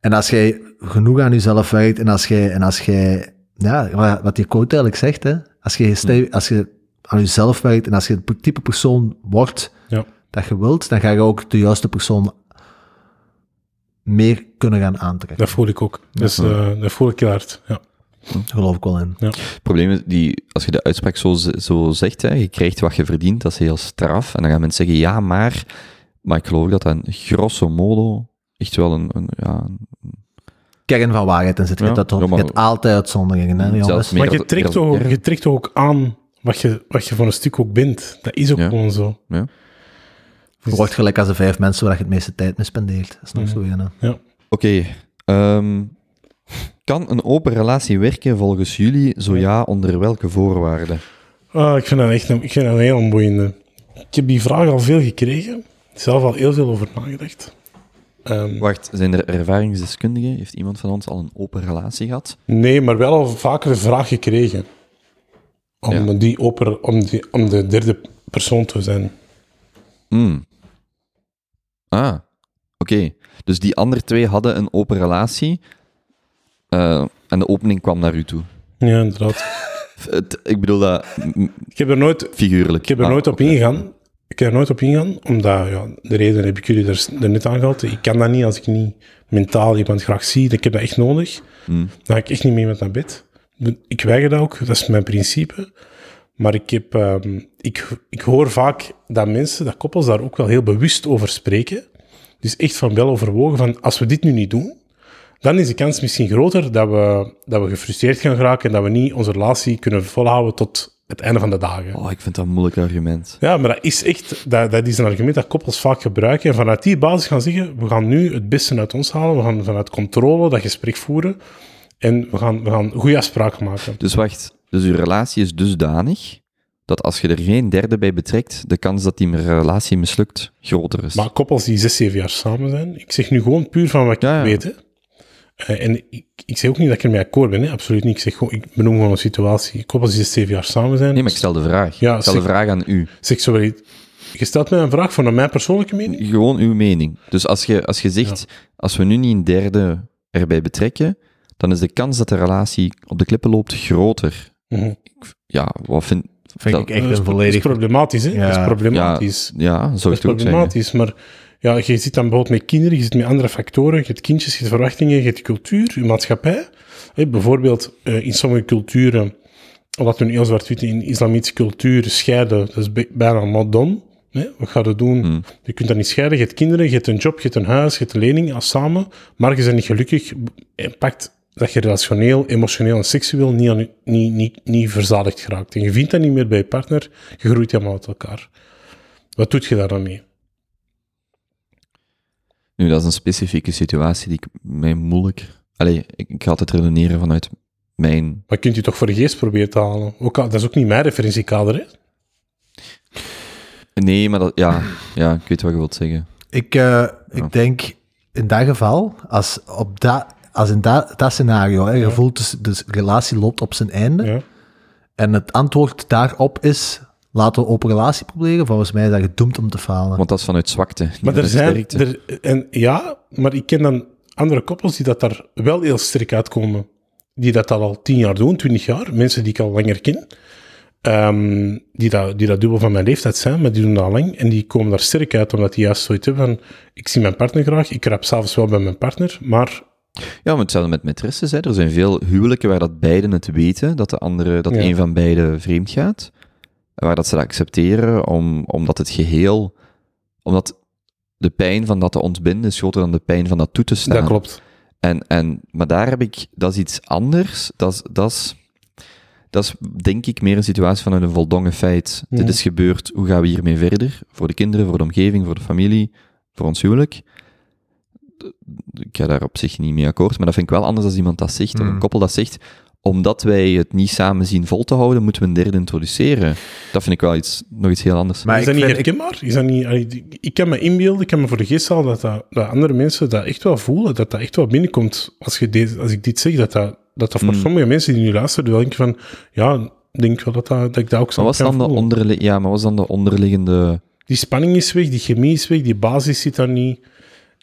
en als jij genoeg aan jezelf werkt, en als jij, en als jij ja, wat- die quote eigenlijk zegt, hè, als je, ste- als je aan jezelf werkt, en als je het type persoon wordt Ja. dat je wilt, dan ga je ook de juiste persoon meer kunnen gaan aantrekken. Dat voel ik ook. Dus, dat voel ik heel hard. Ja. Daar geloof ik wel in. Het probleem is, die, als je de uitspraak zo, zo zegt, hè, je krijgt wat je verdient, dat is heel straf. En dan gaan mensen zeggen, ja, maar... Maar ik geloof dat dat een grosso modo echt wel een... een, ja, een- Kern van waarheid in zit. Je Ja, hebt, dat toch- ja, je altijd uitzonderingen, hè, Zelfs jongens. meer Maar je trekt, toch, je trekt toch ook aan wat je, wat je voor een stuk ook bent. Dat is ook Ja. gewoon zo. Ja. Je wordt gelijk als de vijf mensen waar je het meeste tijd mee spendeert. Dat is nog Mhm. zo, ja. Oké. ehm, kan een open relatie werken volgens jullie? Zo ja, onder welke voorwaarden? Ah, ik vind dat echt een, ik vind dat een heel boeiende. Ik heb die vraag al veel gekregen. Zelf al heel veel over nagedacht. Ehm, Wacht, zijn er ervaringsdeskundigen? Heeft iemand van ons al een open relatie gehad? nee, maar wel al vaker de vraag gekregen. Om, Ja. die open, om, die, om de derde persoon te zijn. Hmm. Ah, oké. Dus die andere twee hadden een open relatie eh, en de opening kwam naar u toe. Ja, inderdaad. Het- ik bedoel dat Ik heb er nooit, figuurlijk. ik heb er Ah, nooit op ingegaan. Ik heb er nooit op ingegaan, omdat ja, de reden heb ik jullie er, er net aangehaald. Ik kan dat niet als ik niet mentaal iemand graag zie. Ik heb dat echt nodig. Hmm. Dan ga ik echt niet mee met naar bed. Ik weiger dat ook, dat is mijn principe. Maar ik, heb, ehm, ik, ik hoor vaak dat mensen, dat koppels daar ook wel heel bewust over spreken. Dus echt van wel overwogen van, als we dit nu niet doen, dan is de kans misschien groter dat we, dat we gefrustreerd gaan geraken en dat we niet onze relatie kunnen volhouden tot het einde van de dagen. Oh, ik vind dat een moeilijk argument. Ja, maar dat is echt, dat, dat is een argument dat koppels vaak gebruiken. En vanuit die basis gaan zeggen, we gaan nu het beste uit ons halen. We gaan vanuit controle dat gesprek voeren. En we gaan, we gaan goede afspraken maken. Dus wacht, dus uw relatie is dusdanig dat als je er geen derde bij betrekt, de kans dat die relatie mislukt groter is. Maar koppels die zes, zeven jaar samen zijn, ik zeg nu gewoon puur van wat ik Ja, ja. weet. Hè. Eh, en ik, ik zeg ook niet dat ik ermee akkoord ben, hè. absoluut niet. Ik, zeg gewoon, ik benoem gewoon een situatie. Koppels die zes, zeven jaar samen zijn. nee, maar ik stel de vraag. Ja, ik stel de vraag aan u. Zeg, sorry, je stelt mij een vraag van mijn persoonlijke mening. Gewoon uw mening. Dus als je, als je zegt, als we nu niet een derde erbij betrekken, dan is de kans dat de relatie op de klippen loopt groter. Mhm. Ja, wat vind... Vind dat- ik echt dat, is, een dat volledig... is problematisch, hè? Ja. Dat is problematisch. Ja, zou Dat ik het ook zeggen. problematisch, maar ja, je zit dan bijvoorbeeld met kinderen, je zit met andere factoren, je hebt kindjes, je hebt verwachtingen, je hebt cultuur, je maatschappij. Bijvoorbeeld eh, in sommige culturen, wat we nu heel zwart-wit in islamitische cultuur scheiden, dat is bij- bijna done. Hè, wat ga je doen? Hmm. Je kunt dat niet scheiden, je hebt kinderen, je hebt een job, je hebt een huis, je hebt een lening als samen, maar je bent niet gelukkig. En pakt dat je relationeel, emotioneel en seksueel niet, aan, niet, niet, niet verzadigd geraakt. En je vindt dat niet meer bij je partner, je groeit helemaal uit elkaar. Wat doet je daar dan mee? Nu, dat is een specifieke situatie die ik mij moeilijk... Allee, ik, ik ga altijd redeneren vanuit mijn... Maar kunt u toch voor de geest proberen te halen? Ook dat is ook niet mijn referentiekader, hè? Nee, maar dat... Ja, ja ik weet wat je wilt zeggen. Ik, eh, ik denk in dat geval, als, op dat, als in dat, dat scenario, hè, je voelt dus, dus de relatie loopt op zijn einde, Ja. en het antwoord daarop is, laten we open relatie proberen, volgens mij is dat gedoemd om te falen. Want dat is vanuit zwakte. Maar er zijn... Er, en ja, maar ik ken dan andere koppels die dat daar wel heel sterk uitkomen. Die dat al tien jaar doen, twintig jaar. Mensen die ik al langer ken. Ehm, die, dat, die dat dubbel van mijn leeftijd zijn, maar die doen dat al lang. En die komen daar sterk uit, omdat die juist zoiets hebben van... Ik zie mijn partner graag, ik rap s'avonds wel bij mijn partner, maar... Ja, maar hetzelfde met maîtresses. Hè. Er zijn veel huwelijken waar dat beiden het weten, dat de andere, dat Ja. een van beiden vreemd gaat. Waar dat ze dat accepteren, om, omdat het geheel... Omdat de pijn van dat te ontbinden is groter dan de pijn van dat toe te staan. Dat klopt. En, en, maar daar heb ik, dat is iets anders. Dat is, dat is, Dat is denk ik meer een situatie vanuit een voldongen feit. Ja. Dit is gebeurd, hoe gaan we hiermee verder? Voor de kinderen, voor de omgeving, voor de familie, voor ons huwelijk. Ik ga daar op zich niet mee akkoord, maar dat vind ik wel anders als iemand dat zegt, of een Mm. koppel dat zegt, omdat wij het niet samen zien vol te houden, moeten we een derde introduceren. Dat vind ik wel iets, nog iets heel anders. Maar is dat ik niet herkenbaar? Is dat niet, ik kan me inbeelden, ik kan me voor de geest halen dat, dat, dat andere mensen dat echt wel voelen, dat dat echt wel binnenkomt als, je dit, als ik dit zeg, dat dat, dat, dat voor Mm. sommige mensen die nu luisteren, wel denken van, ja, ik denk wel dat, dat, dat ik dat ook maar zou was dan de onderli- ja, maar was dan de onderliggende... Die spanning is weg, die chemie is weg, die basis zit daar niet.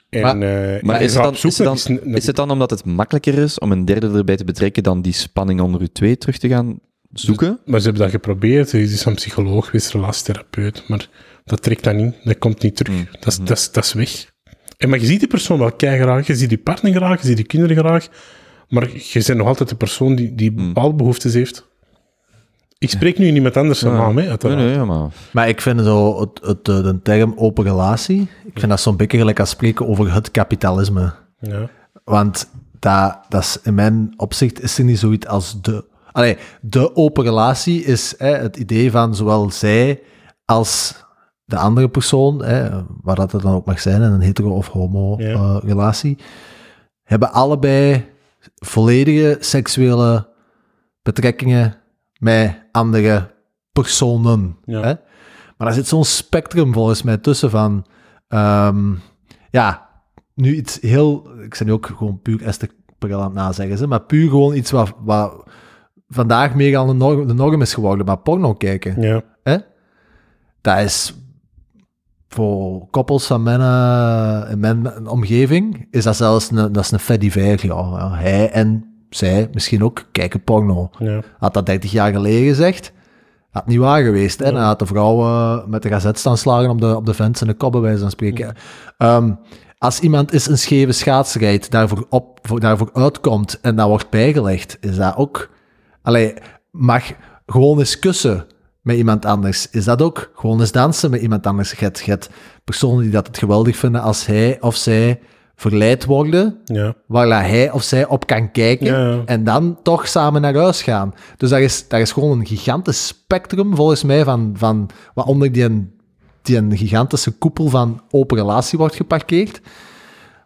En, Maar- eh, Maar is het, dan, is, het dan, die sn- is het dan omdat het makkelijker is om een derde erbij te betrekken dan die spanning onder u twee terug te gaan zoeken? Maar ze hebben dat geprobeerd. Er is een psycholoog, geweest, relatietherapeut. Maar dat trekt dan niet. Dat komt niet terug. Mm. Dat, is, dat, is, dat is weg. En, maar je ziet die persoon wel graag. Je ziet die partner graag. Je ziet die kinderen graag. Maar je bent nog altijd de persoon die, die Mm. bepaalde behoeftes heeft. Ik spreek nu niemand anders van Ja. naam, hè, Nee, uiteraard. nee, ja, maar... Maar ik vind zo het, het, eh, de term open relatie, ik vind dat zo'n beetje gelijk als spreken over het kapitalisme. Ja. Want dat, dat is, in mijn opzicht is er niet zoiets als de... Allee, de open relatie is hè, het idee van zowel zij als de andere persoon, hè, waar dat het dan ook mag zijn, in een hetero- of homo Ja. eh, relatie, hebben allebei volledige seksuele betrekkingen met andere personen. Ja. Hè? Maar daar zit zo'n spectrum volgens mij tussen van... ehm, ja, nu iets heel... Ik ben nu ook gewoon puur Esther Perel aan het nazeggen, hè, maar puur gewoon iets wat, wat vandaag meer aan de norm, de norm is geworden, maar porno kijken. Ja. Hè? Dat is voor koppels van mijn, in mijn omgeving, is dat zelfs een, dat is een divers. Ja, ja, hij en zij misschien ook kijken porno. Ja. Had dat 30 jaar geleden gezegd, had niet waar geweest. Hè? Dan had de vrouw eh, met de gazet staan slagen op de, op de vents en de kop, bij wijze van spreken. Ehm, als iemand is een scheve schaats rijdt, daarvoor, op, voor, daarvoor uitkomt en dat wordt bijgelegd, is dat ook... Allee, mag gewoon eens kussen met iemand anders, is dat ook gewoon eens dansen met iemand anders. Je hebt personen die dat het geweldig vinden als hij of zij verleid worden, Ja. waar hij of zij op kan kijken Ja, en dan toch samen naar huis gaan. Dus daar is, daar is gewoon een gigantisch spectrum, volgens mij, van, van wat onder die, een- die een gigantische koepel van open relatie wordt geparkeerd.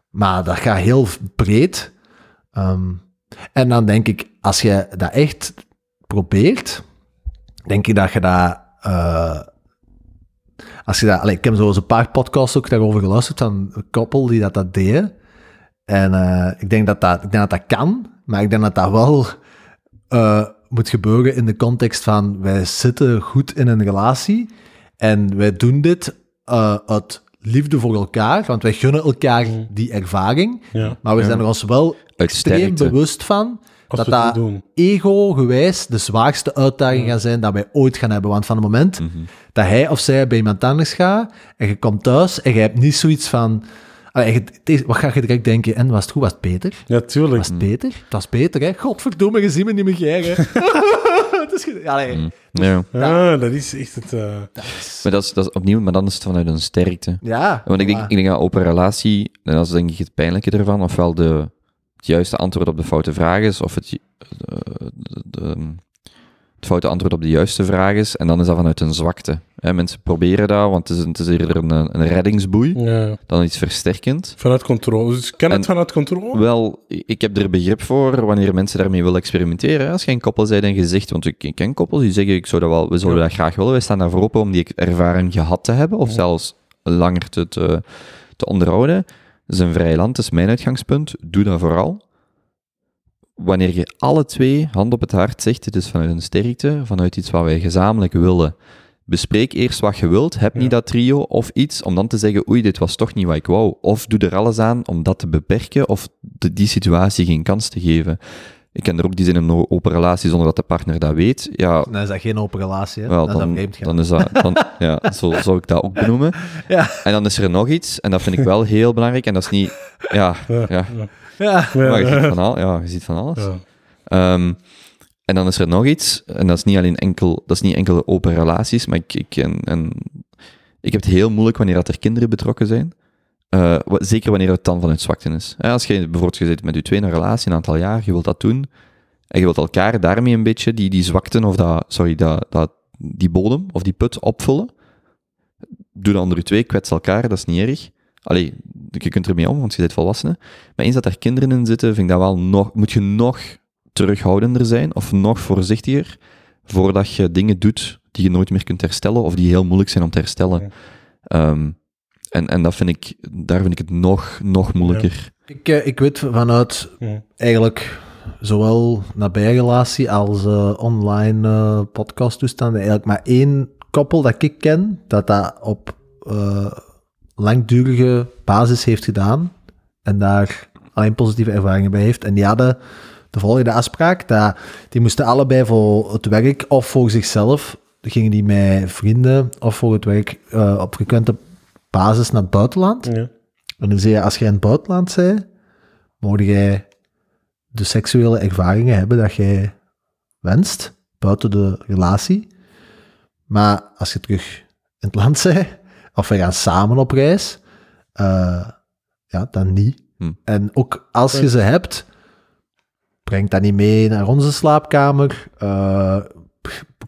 Maar dat gaat heel breed. Ehm, en dan denk ik, als je dat echt probeert, denk ik dat je dat... eh, als je dat... allee, ik heb zo eens een paar podcasts ook daarover geluisterd van een koppel die dat, dat deden. En eh, ik, denk dat dat, ik denk dat dat kan, maar ik denk dat dat wel eh, moet gebeuren in de context van wij zitten goed in een relatie en wij doen dit eh, uit liefde voor elkaar, want wij gunnen elkaar die ervaring, Ja. maar we Ja. zijn er ons wel extreem bewust van Als dat dat doen. ego-gewijs de zwaarste uitdaging gaat zijn dat wij ooit gaan hebben. Want van het moment Mhm. dat hij of zij bij iemand anders gaat en je komt thuis en je hebt niet zoiets van... Allee, wat ga je direct denken? En was het goed? Was het beter? Ja, tuurlijk. Was het beter? Het was beter, hè? Godverdomme, je ziet me niet meer geren. Het is allee, Mm. Ja. Ja, dat is echt het... eh, dat is- Maar dat is, dat is opnieuw, maar dan is het vanuit een sterkte. Ja. Want ik denk, ik denk dat open relatie, en dat is denk ik het pijnlijke ervan, ofwel de, het juiste antwoord op de foute vraag is, of het, eh, de, de- het foute antwoord op de juiste vraag is, en dan is dat vanuit een zwakte. Hè, mensen proberen dat, want het is, het is eerder een, een reddingsboei ja. dan iets versterkend. Vanuit controle. Dus kan het vanuit controle? Wel, ik heb er begrip voor wanneer mensen daarmee willen experimenteren. hè. Als je een koppel bent en zegt, want ik ik ken koppels die zeggen, ik zou dat wel, we zouden Ja. dat graag willen, wij staan daarvoor open om die ervaring gehad te hebben, of Ja. zelfs langer te, te, te onderhouden. Is een vrij land, dat is mijn uitgangspunt. Doe dat vooral. Wanneer je alle twee, hand op het hart, zegt, het is vanuit een sterkte, vanuit iets wat wij gezamenlijk willen. Bespreek eerst wat je wilt, heb Ja. niet dat trio of iets, om dan te zeggen, oei, dit was toch niet wat ik wou. Of doe er alles aan om dat te beperken, of de, die situatie geen kans te geven. Ik ken er ook die zijn in een open relatie zonder dat de partner dat weet. Ja, Dan is dat geen open relatie, hè? wel, dat is dan, dat dan is dat, dan, ja, zo zou ik dat ook benoemen. Ja. En dan is er nog iets, en dat vind ik wel heel belangrijk, en dat is niet, ja, Ja. ja, Ja. maar je ziet van, al, ja, je ziet van alles. Ja. Ehm, en dan is er nog iets, en dat is niet alleen enkel, dat is niet enkel open relaties, maar ik, ik, en, en, ik heb het heel moeilijk wanneer dat er kinderen betrokken zijn. Eh, zeker wanneer het dan vanuit zwakte is. Als je bijvoorbeeld je zit met je twee in een relatie een aantal jaar, je wilt dat doen, En je wilt elkaar daarmee een beetje die, die zwakten of dat, sorry, dat, dat, die bodem of die put opvullen. Doe de andere twee, kwets elkaar, dat is niet erg. Allee, je kunt ermee om, want je bent volwassenen. Maar eens dat er kinderen in zitten, vind ik dat wel nog, moet je nog terughoudender zijn of nog voorzichtiger voordat je dingen doet die je nooit meer kunt herstellen of die heel moeilijk zijn om te herstellen. Ja. Ehm, en en dat vind ik, daar vind ik het nog, nog moeilijker. Ik, eh, ik weet vanuit Ja. eigenlijk zowel nabijrelatie als eh, online eh podcasttoestanden eigenlijk maar één koppel dat ik ken dat dat op eh, langdurige basis heeft gedaan en daar alleen positieve ervaringen bij heeft. En die hadden de volgende afspraak, dat die moesten allebei voor het werk of voor zichzelf, gingen die met vrienden of voor het werk eh, op frequente basis naar het buitenland. Ja. En dan zei je, als jij in het buitenland bent, mocht jij de seksuele ervaringen hebben dat jij wenst, buiten de relatie. Maar als je terug in het land bent, of we gaan samen op reis, eh, ja, dan niet. Hm. En ook als je ze hebt, breng dat niet mee naar onze slaapkamer. eh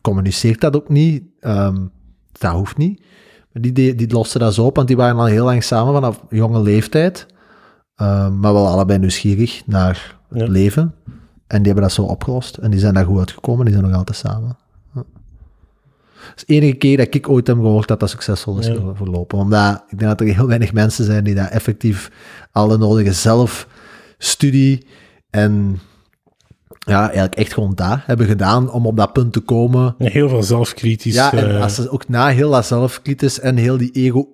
communiceer dat ook niet. Ehm, dat hoeft niet. Die, die, die losten dat zo op, want die waren al heel lang samen vanaf jonge leeftijd. Ehm, maar wel allebei nieuwsgierig naar het Ja. leven. En die hebben dat zo opgelost. En die zijn daar goed uitgekomen. Die zijn nog altijd samen. Ja. Dat is de enige keer dat ik ooit heb gehoord dat dat succesvol is Ja. ver- verlopen. Omdat ik denk dat er heel weinig mensen zijn die daar effectief alle nodige zelfstudie en ja, eigenlijk echt gewoon daar hebben gedaan om op dat punt te komen. Heel veel zelfkritisch. Ja, en eh, als ze ook na heel dat zelfkritisch en heel die ego,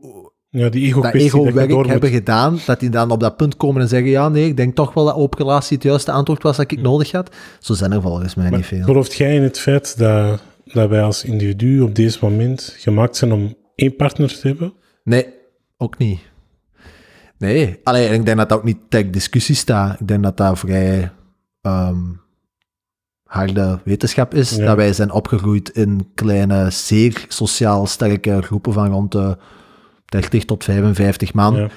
ja, die ego-kwestie dat ego-werk moet. hebben gedaan, dat die dan op dat punt komen en zeggen, ja, nee, ik denk toch wel dat open relatie het juiste antwoord was dat ik nodig had. Zo zijn er volgens mij Maar niet veel. gelooft jij in het feit dat, dat wij als individu op deze moment gemaakt zijn om één partner te hebben? Nee, ook niet. Nee, alleen ik denk dat dat ook niet ter discussie staat. Ik denk dat dat vrij ehm, harde wetenschap is. Ja. Dat wij zijn opgegroeid in kleine, zeer sociaal sterke groepen van rond de 30 tot 55 man. Ja.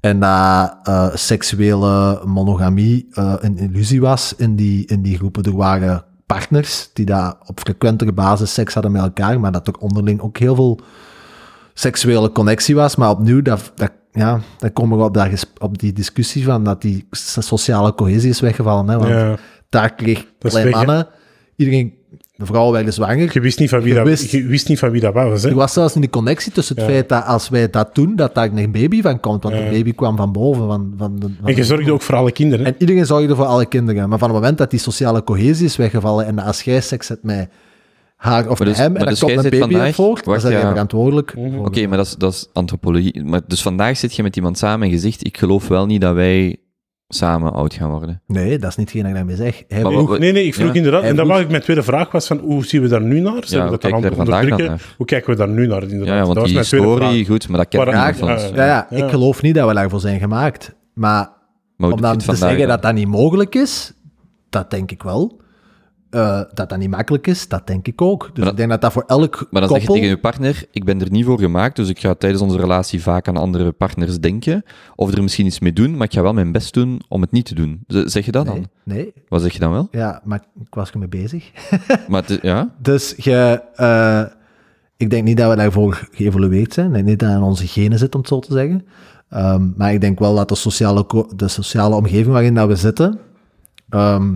En dat eh, seksuele monogamie eh, een illusie was in die, in die groepen. Er waren partners die daar op frequentere basis seks hadden met elkaar, maar dat er onderling ook heel veel seksuele connectie was. Maar opnieuw, dat, dat, ja, dan komen we op, dat, op die discussie van dat die sociale cohesie is weggevallen. Hè, want Ja. Daar kreeg Dat is klein weg, hè? mannen, iedereen, de vrouwen werden zwanger. Je wist niet van wie, Je dat, wist- je wist niet van wie dat was. Hè? Er was zelfs niet de connectie tussen het Ja. feit dat als wij dat doen, dat daar een baby van komt. Want Ja. de baby kwam van boven. Van, van de, van En je de- zorgde ook voor alle kinderen. en iedereen zorgde voor alle kinderen. Maar van het moment dat die sociale cohesie is weggevallen en als jij seks hebt met haar of dus- hem en dan dus komt een baby vandaag- dan wacht, jij verantwoordelijk. Mhm. Oké, maar dat is, dat is antropologie. Maar dus vandaag zit je met iemand samen en je zegt, ik geloof wel niet dat wij samen oud gaan worden. Nee, dat is niet hetgeen dat ik daarmee zeg. Hij Maar vroeg- wat- Nee, nee, ik vroeg Ja. inderdaad. En dan was ik mijn tweede vraag was van hoe zien we daar nu naar? Ja, hebben hoe dat kijk dan onderdrukken. naar? Hoe kijken we daar nu naar, inderdaad? Ja, ja want dat was die mijn tweede historie, vraag. goed, maar dat ken ik Maar- niet van Ja, ons. ja, ik geloof niet dat we daarvoor zijn gemaakt. Maar Maar om dan te zeggen dan? dat dat niet mogelijk is, dat denk ik wel. Eh, dat dat niet makkelijk is, dat denk ik ook. Dus dat- ik denk dat dat voor elk Maar dan zeg je tegen je partner, ik ben er niet voor gemaakt, dus ik ga tijdens onze relatie vaak aan andere partners denken, of er misschien iets mee doen, maar ik ga wel mijn best doen om het niet te doen. Zeg je dat dan? Nee, Wat zeg je dan wel? ja, maar ik was ermee bezig. Maar het ja, Dus je, eh, ik denk niet dat we daarvoor geëvolueerd zijn. Ik denk niet dat in onze genen zit, om het zo te zeggen. Ehm, maar ik denk wel dat de sociale, de sociale omgeving waarin dat we zitten, ehm,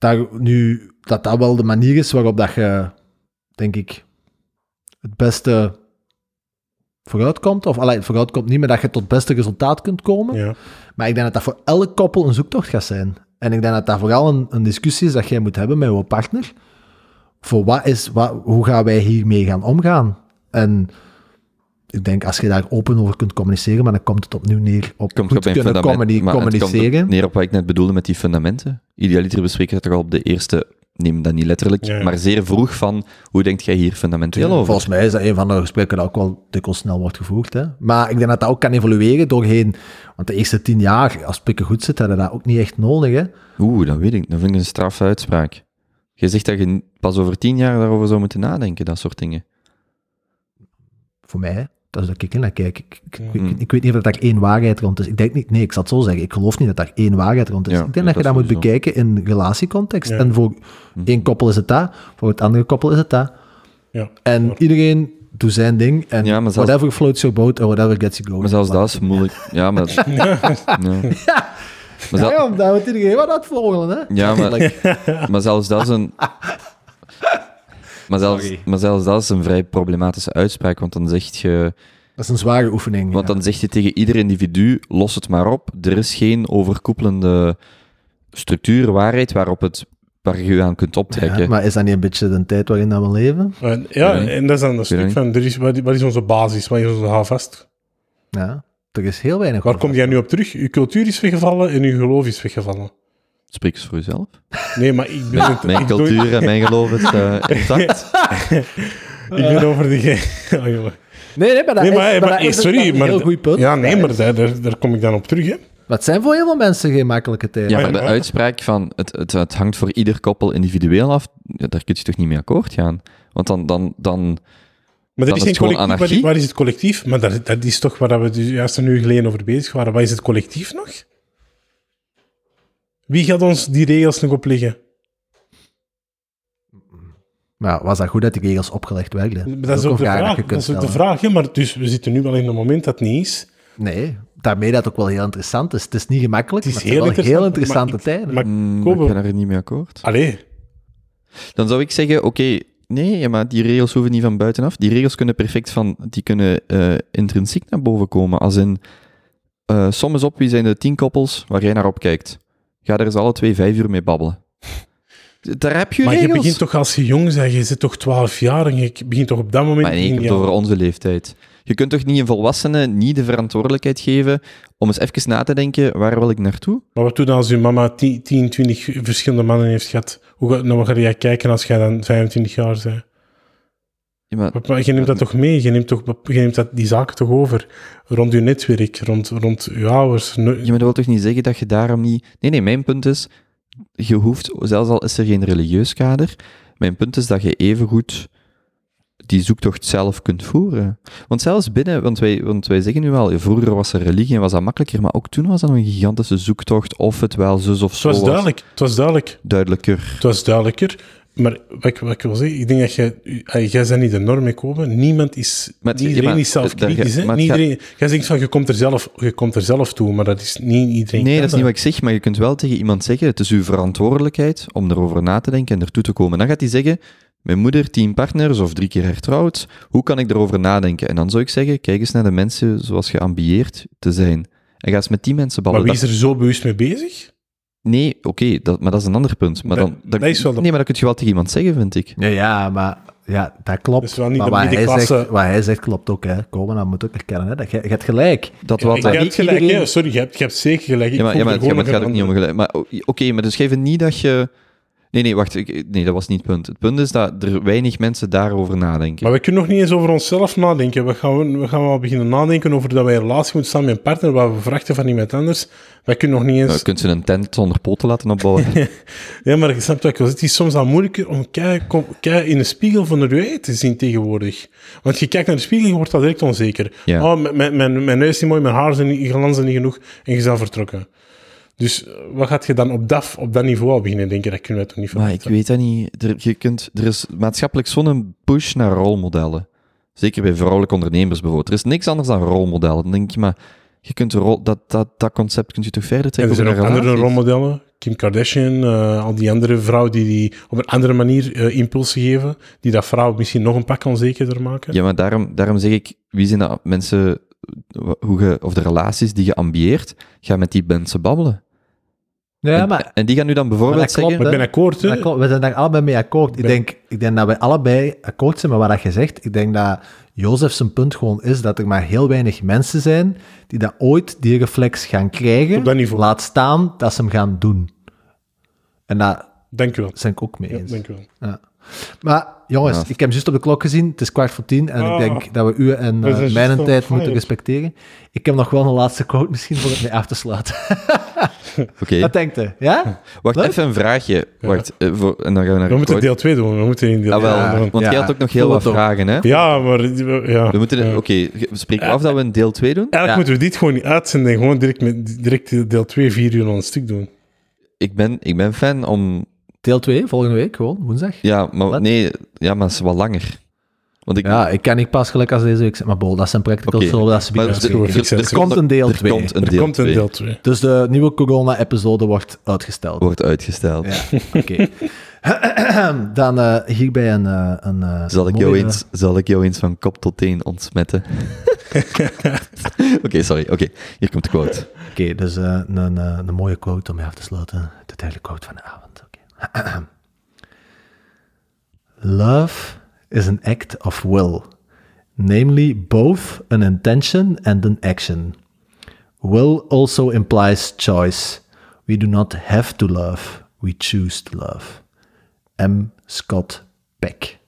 daar nu, dat dat wel de manier is waarop dat je, denk ik, het beste vooruitkomt. Of allee, vooruitkomt niet, maar dat je tot het beste resultaat kunt komen. Ja. Maar ik denk dat dat voor elk koppel een zoektocht gaat zijn. En ik denk dat dat vooral een, een discussie is dat jij moet hebben met je partner. Voor wat is, wat, hoe gaan wij hiermee gaan omgaan? En ik denk als je daar open over kunt communiceren, maar dan komt het opnieuw neer op komt goed op kunnen fundament. communi- maar het komt communiceren. op neer op wat ik net bedoelde met die fundamenten. Idealiter bespreken we het toch al op de eerste, neem dat niet letterlijk, Ja, ja. maar zeer vroeg van, hoe denkt jij hier fundamenteel Ja, over? Volgens mij is dat een van de gesprekken dat ook wel dikwijls snel wordt gevoerd. Hè? Maar ik denk dat dat ook kan evolueren doorheen... Want de eerste tien jaar, als pikken goed zit, hadden dat ook niet echt nodig. Hè? Oeh, dat weet ik. Dat vind ik een straffe uitspraak. Je zegt dat je pas over tien jaar daarover zou moeten nadenken, dat soort dingen. Voor mij. Dat is dat ik naar kijk. Ik, ik, ik, Mm. ik weet niet of dat daar één waarheid rond is. Ik denk niet, nee, ik zal het zo zeggen. Ik geloof niet dat daar één waarheid rond is. Ja, ik denk dat je dat moet bekijken in relatiecontext. Ja. En voor Mhm. één koppel is het dat, voor het andere koppel is het dat. Ja. En iedereen doet zijn ding. En Ja, maar zelfs- whatever floats your boat or whatever gets you going. Maar zelfs dat is moeilijk. Ja, maar... ja. Maar, Ja, zel- ja, omdat we iedereen wat aan het volgen, hè? ja, maar, Like, maar zelfs dat is een... Maar zelfs, maar zelfs dat is een vrij problematische uitspraak, want dan zeg je... dat is een zware oefening. Want ja. dan zeg je tegen ieder individu, los het maar op. Er is geen overkoepelende structuur, waarheid waarop het, waar je je aan kunt optrekken. Ja, maar is dat niet een beetje de tijd waarin dat we leven? En, ja, en dat is dan een stuk van, er is, wat, is onze basis, wat is onze houvast? Ja, er is heel weinig Waar kom jij nu op terug? Uw cultuur is weggevallen en uw geloof is weggevallen. Spreek eens voor jezelf. Nee, maar ik ben... Mijn, het- mijn ik doe- cultuur en mijn geloof is eh, intact. Ik ben over de... ge- Oh, jongen. Nee, nee, maar dat Nee, is, maar, maar dat is sorry, een maar... heel goed punt. Ja, nee, maar daar, daar, daar kom ik dan op terug, hè. Maar het zijn voor heel veel mensen geen makkelijke tijden. Ja, Maar de uitspraak van het, het, het hangt voor ieder koppel individueel af, ja, daar kun je toch niet mee akkoord gaan? Want dan, dan, dan Maar Dan er is is geen het gewoon collectief. Waar, anarchie. waar is het collectief? Maar dat, dat is toch waar we dus juist een uur geleden over bezig waren. Waar is het collectief nog? Wie gaat ons die regels nog opleggen? Maar was dat goed dat die regels opgelegd werden? Dat is ook de een vraag. je Dat is ook de vraag. Maar dus we zitten nu wel in een moment dat het niet is. Nee, daarmee dat ook wel heel interessant is. Het is niet gemakkelijk, Het is maar het heel wel heel interessant, interessante maar tijden. Maar mm, Kobe- ik ben er niet mee akkoord. Allee, Dan zou ik zeggen, oké, nee, ja, maar die regels hoeven niet van buitenaf. Die regels kunnen perfect van, die kunnen eh, intrinsiek naar boven komen. Als in, eh som eens op, wie zijn de tien koppels waar jij naar opkijkt? Ga er eens alle twee vijf uur mee babbelen. Daar heb je maar je begint toch als je jong bent, je zit toch 12 jaar en je begint toch op dat moment... Maar nee, ik heb begin het over onze leeftijd. Je kunt toch niet een volwassene niet de verantwoordelijkheid geven om eens even na te denken, waar wil ik naartoe? Maar wat doe je als je mama 10, 10, 20 verschillende mannen heeft gehad? Hoe ga, naar wat ga jij kijken als jij dan 25 jaar bent? Ja, maar, Maar, maar je neemt dat toch mee? Je neemt, toch, je neemt dat, die zaken toch over? Rond je netwerk, rond, rond je ouders. Ja, maar dat wil toch niet zeggen dat je daarom niet... Nee, nee, mijn punt is, je hoeft, zelfs al is er geen religieus kader, mijn punt is dat je evengoed die zoektocht zelf kunt voeren. Want zelfs binnen, want wij, want wij zeggen nu wel, vroeger was er religie en was dat makkelijker, maar ook toen was dat een gigantische zoektocht, of het wel zus of Het zo was duidelijk, het was duidelijk. duidelijker. Het was duidelijker. Maar wat ik, wat ik wil zeggen, ik denk dat jij... Jij bent niet de norm mee komen. Niemand is... Maar ja, iedereen maar is zelfkritisch, hè? maar gaat- iedereen... Jij denkt van, je komt, er zelf, je komt er zelf toe, maar dat is niet iedereen Nee, dat is niet wat ik zeg, maar je kunt wel tegen iemand zeggen, het is uw verantwoordelijkheid om erover na te denken en ertoe te komen. Dan gaat hij zeggen, mijn moeder, tien partners of drie keer hertrouwd, hoe kan ik erover nadenken? En dan zou ik zeggen, kijk eens naar de mensen zoals je ambieert te zijn. En ga eens met die mensen Maar babbelen. wie is er zo bewust mee bezig? Nee, oké, dat, maar dat is een ander punt. Maar dan, dat- Nee, maar dat kun je wel tegen iemand zeggen, vind ik. Ja, ja, maar ja, dat klopt. Dat is wel niet maar de wat hij, zegt, wat hij zegt klopt ook. Hè. Komen, dat moet ook erkennen. Hè. Dat, je, je hebt gelijk. Dat wat ik dat- heb gelijk, iedereen- hè. Sorry, je hebt, je hebt zeker gelijk. Ik Ja, maar, ja, maar, het, ja, maar gewoon het gaat ook niet om gelijk. Maar oké, maar dus geef niet dat je... Nee, nee, wacht. Ik, nee, dat was niet het punt. Het punt is dat er weinig mensen daarover nadenken. Maar we kunnen nog niet eens over onszelf nadenken. We gaan, we gaan wel beginnen nadenken over dat wij een relatie moeten staan met een partner waar we verwachten van iemand anders. Wij kunnen nog niet eens... Nou, je kunt ze een tent zonder poten laten opbouwen. Ja, maar je snapt wat ik wil. Het is soms al moeilijker om kei, in de spiegel van de realiteit te zien tegenwoordig. Want je kijkt naar de spiegel en je wordt al direct onzeker. Ja. Oh, mijn, mijn, mijn neus is niet mooi, mijn haar zijn niet, niet genoeg en je is al vertrokken. Dus eh, wat gaat je dan op dat, op dat niveau al beginnen denken? Dat kunnen wij toch niet Maar ik verwachten? weet dat niet. Er, je kunt, er is maatschappelijk zo'n push naar rolmodellen. Zeker bij vrouwelijke ondernemers bijvoorbeeld. Er is niks anders dan rolmodellen. Dan denk je, maar je kunt rol, dat, dat, dat concept kun je toch verder En trekken er zijn ook andere rolmodellen. Kim Kardashian, eh, al die andere vrouwen die, die op een andere manier eh, impulsen geven, die dat vrouw misschien nog een pak onzekerder maken. Ja, maar daarom, daarom zeg ik, wie zijn dat mensen, hoe of de relaties die je ambieert, ga met die mensen babbelen. Ja, en, maar en die gaan nu dan bijvoorbeeld dat klopt, zeggen... Maar ik ben akkoord, hè. dat klopt, we zijn daar allebei mee akkoord. Ik Ben- denk, ik denk dat we allebei akkoord zijn met wat dat je zegt. Ik denk dat Jozef zijn punt gewoon is dat er maar heel weinig mensen zijn die dat ooit die reflex gaan krijgen. Op dat niveau. Laat staan dat ze hem gaan doen. En dat Dank u wel. zijn ik ook mee Ja, eens. dank u wel. Ja. Maar jongens, Ja. ik heb juist op de klok gezien. Het is kwart voor tien. En Ah. ik denk dat we u en eh, mijn tijd moeten respecteren. Ik heb nog wel een laatste quote misschien voor het mee af te sluiten. Oké, Wat denkt u? Ja? wacht, Leuk. even een vraagje. Wacht, eh, voor, en dan gaan we naar We moeten quote. deel 2 doen. We moeten in deel Ah, wel, 2 doen. want Ja, jij had ook nog heel wat vragen, hè? Ja, maar... Ja. We moeten, Ja. oké, we spreken af dat we een deel 2 doen? Eigenlijk Ja. moeten we dit gewoon niet uitzenden en gewoon direct, met, direct deel 2 vier uur aan een stuk doen. Ik ben, ik ben fan om... Deel 2, volgende week, gewoon, woensdag. Ja, maar nee, ja, maar het is wat langer. Want ik... Ja, ik kan niet pas gelijk als deze week zijn, maar bol, dat zijn zullen we dat ze er, er- er komt een deel er 2. komt een Er deel komt een 2. deel 2. Dus de nieuwe corona-episode wordt uitgesteld. Wordt uitgesteld. Ja, oké. Dan eh, hierbij een... eh, een eh, Zal, ik jou eens, zal ik jou eens van kop tot teen ontsmetten? Oké, sorry. Oké, hier komt de quote. Oké, dus eh, een, eh, een mooie quote om mee af te sluiten. De tijdelijke quote van de avond. Love is an act of will, namely both an intention and an action. Will also implies choice. We do not have to love, we choose to love. M. Scott Peck.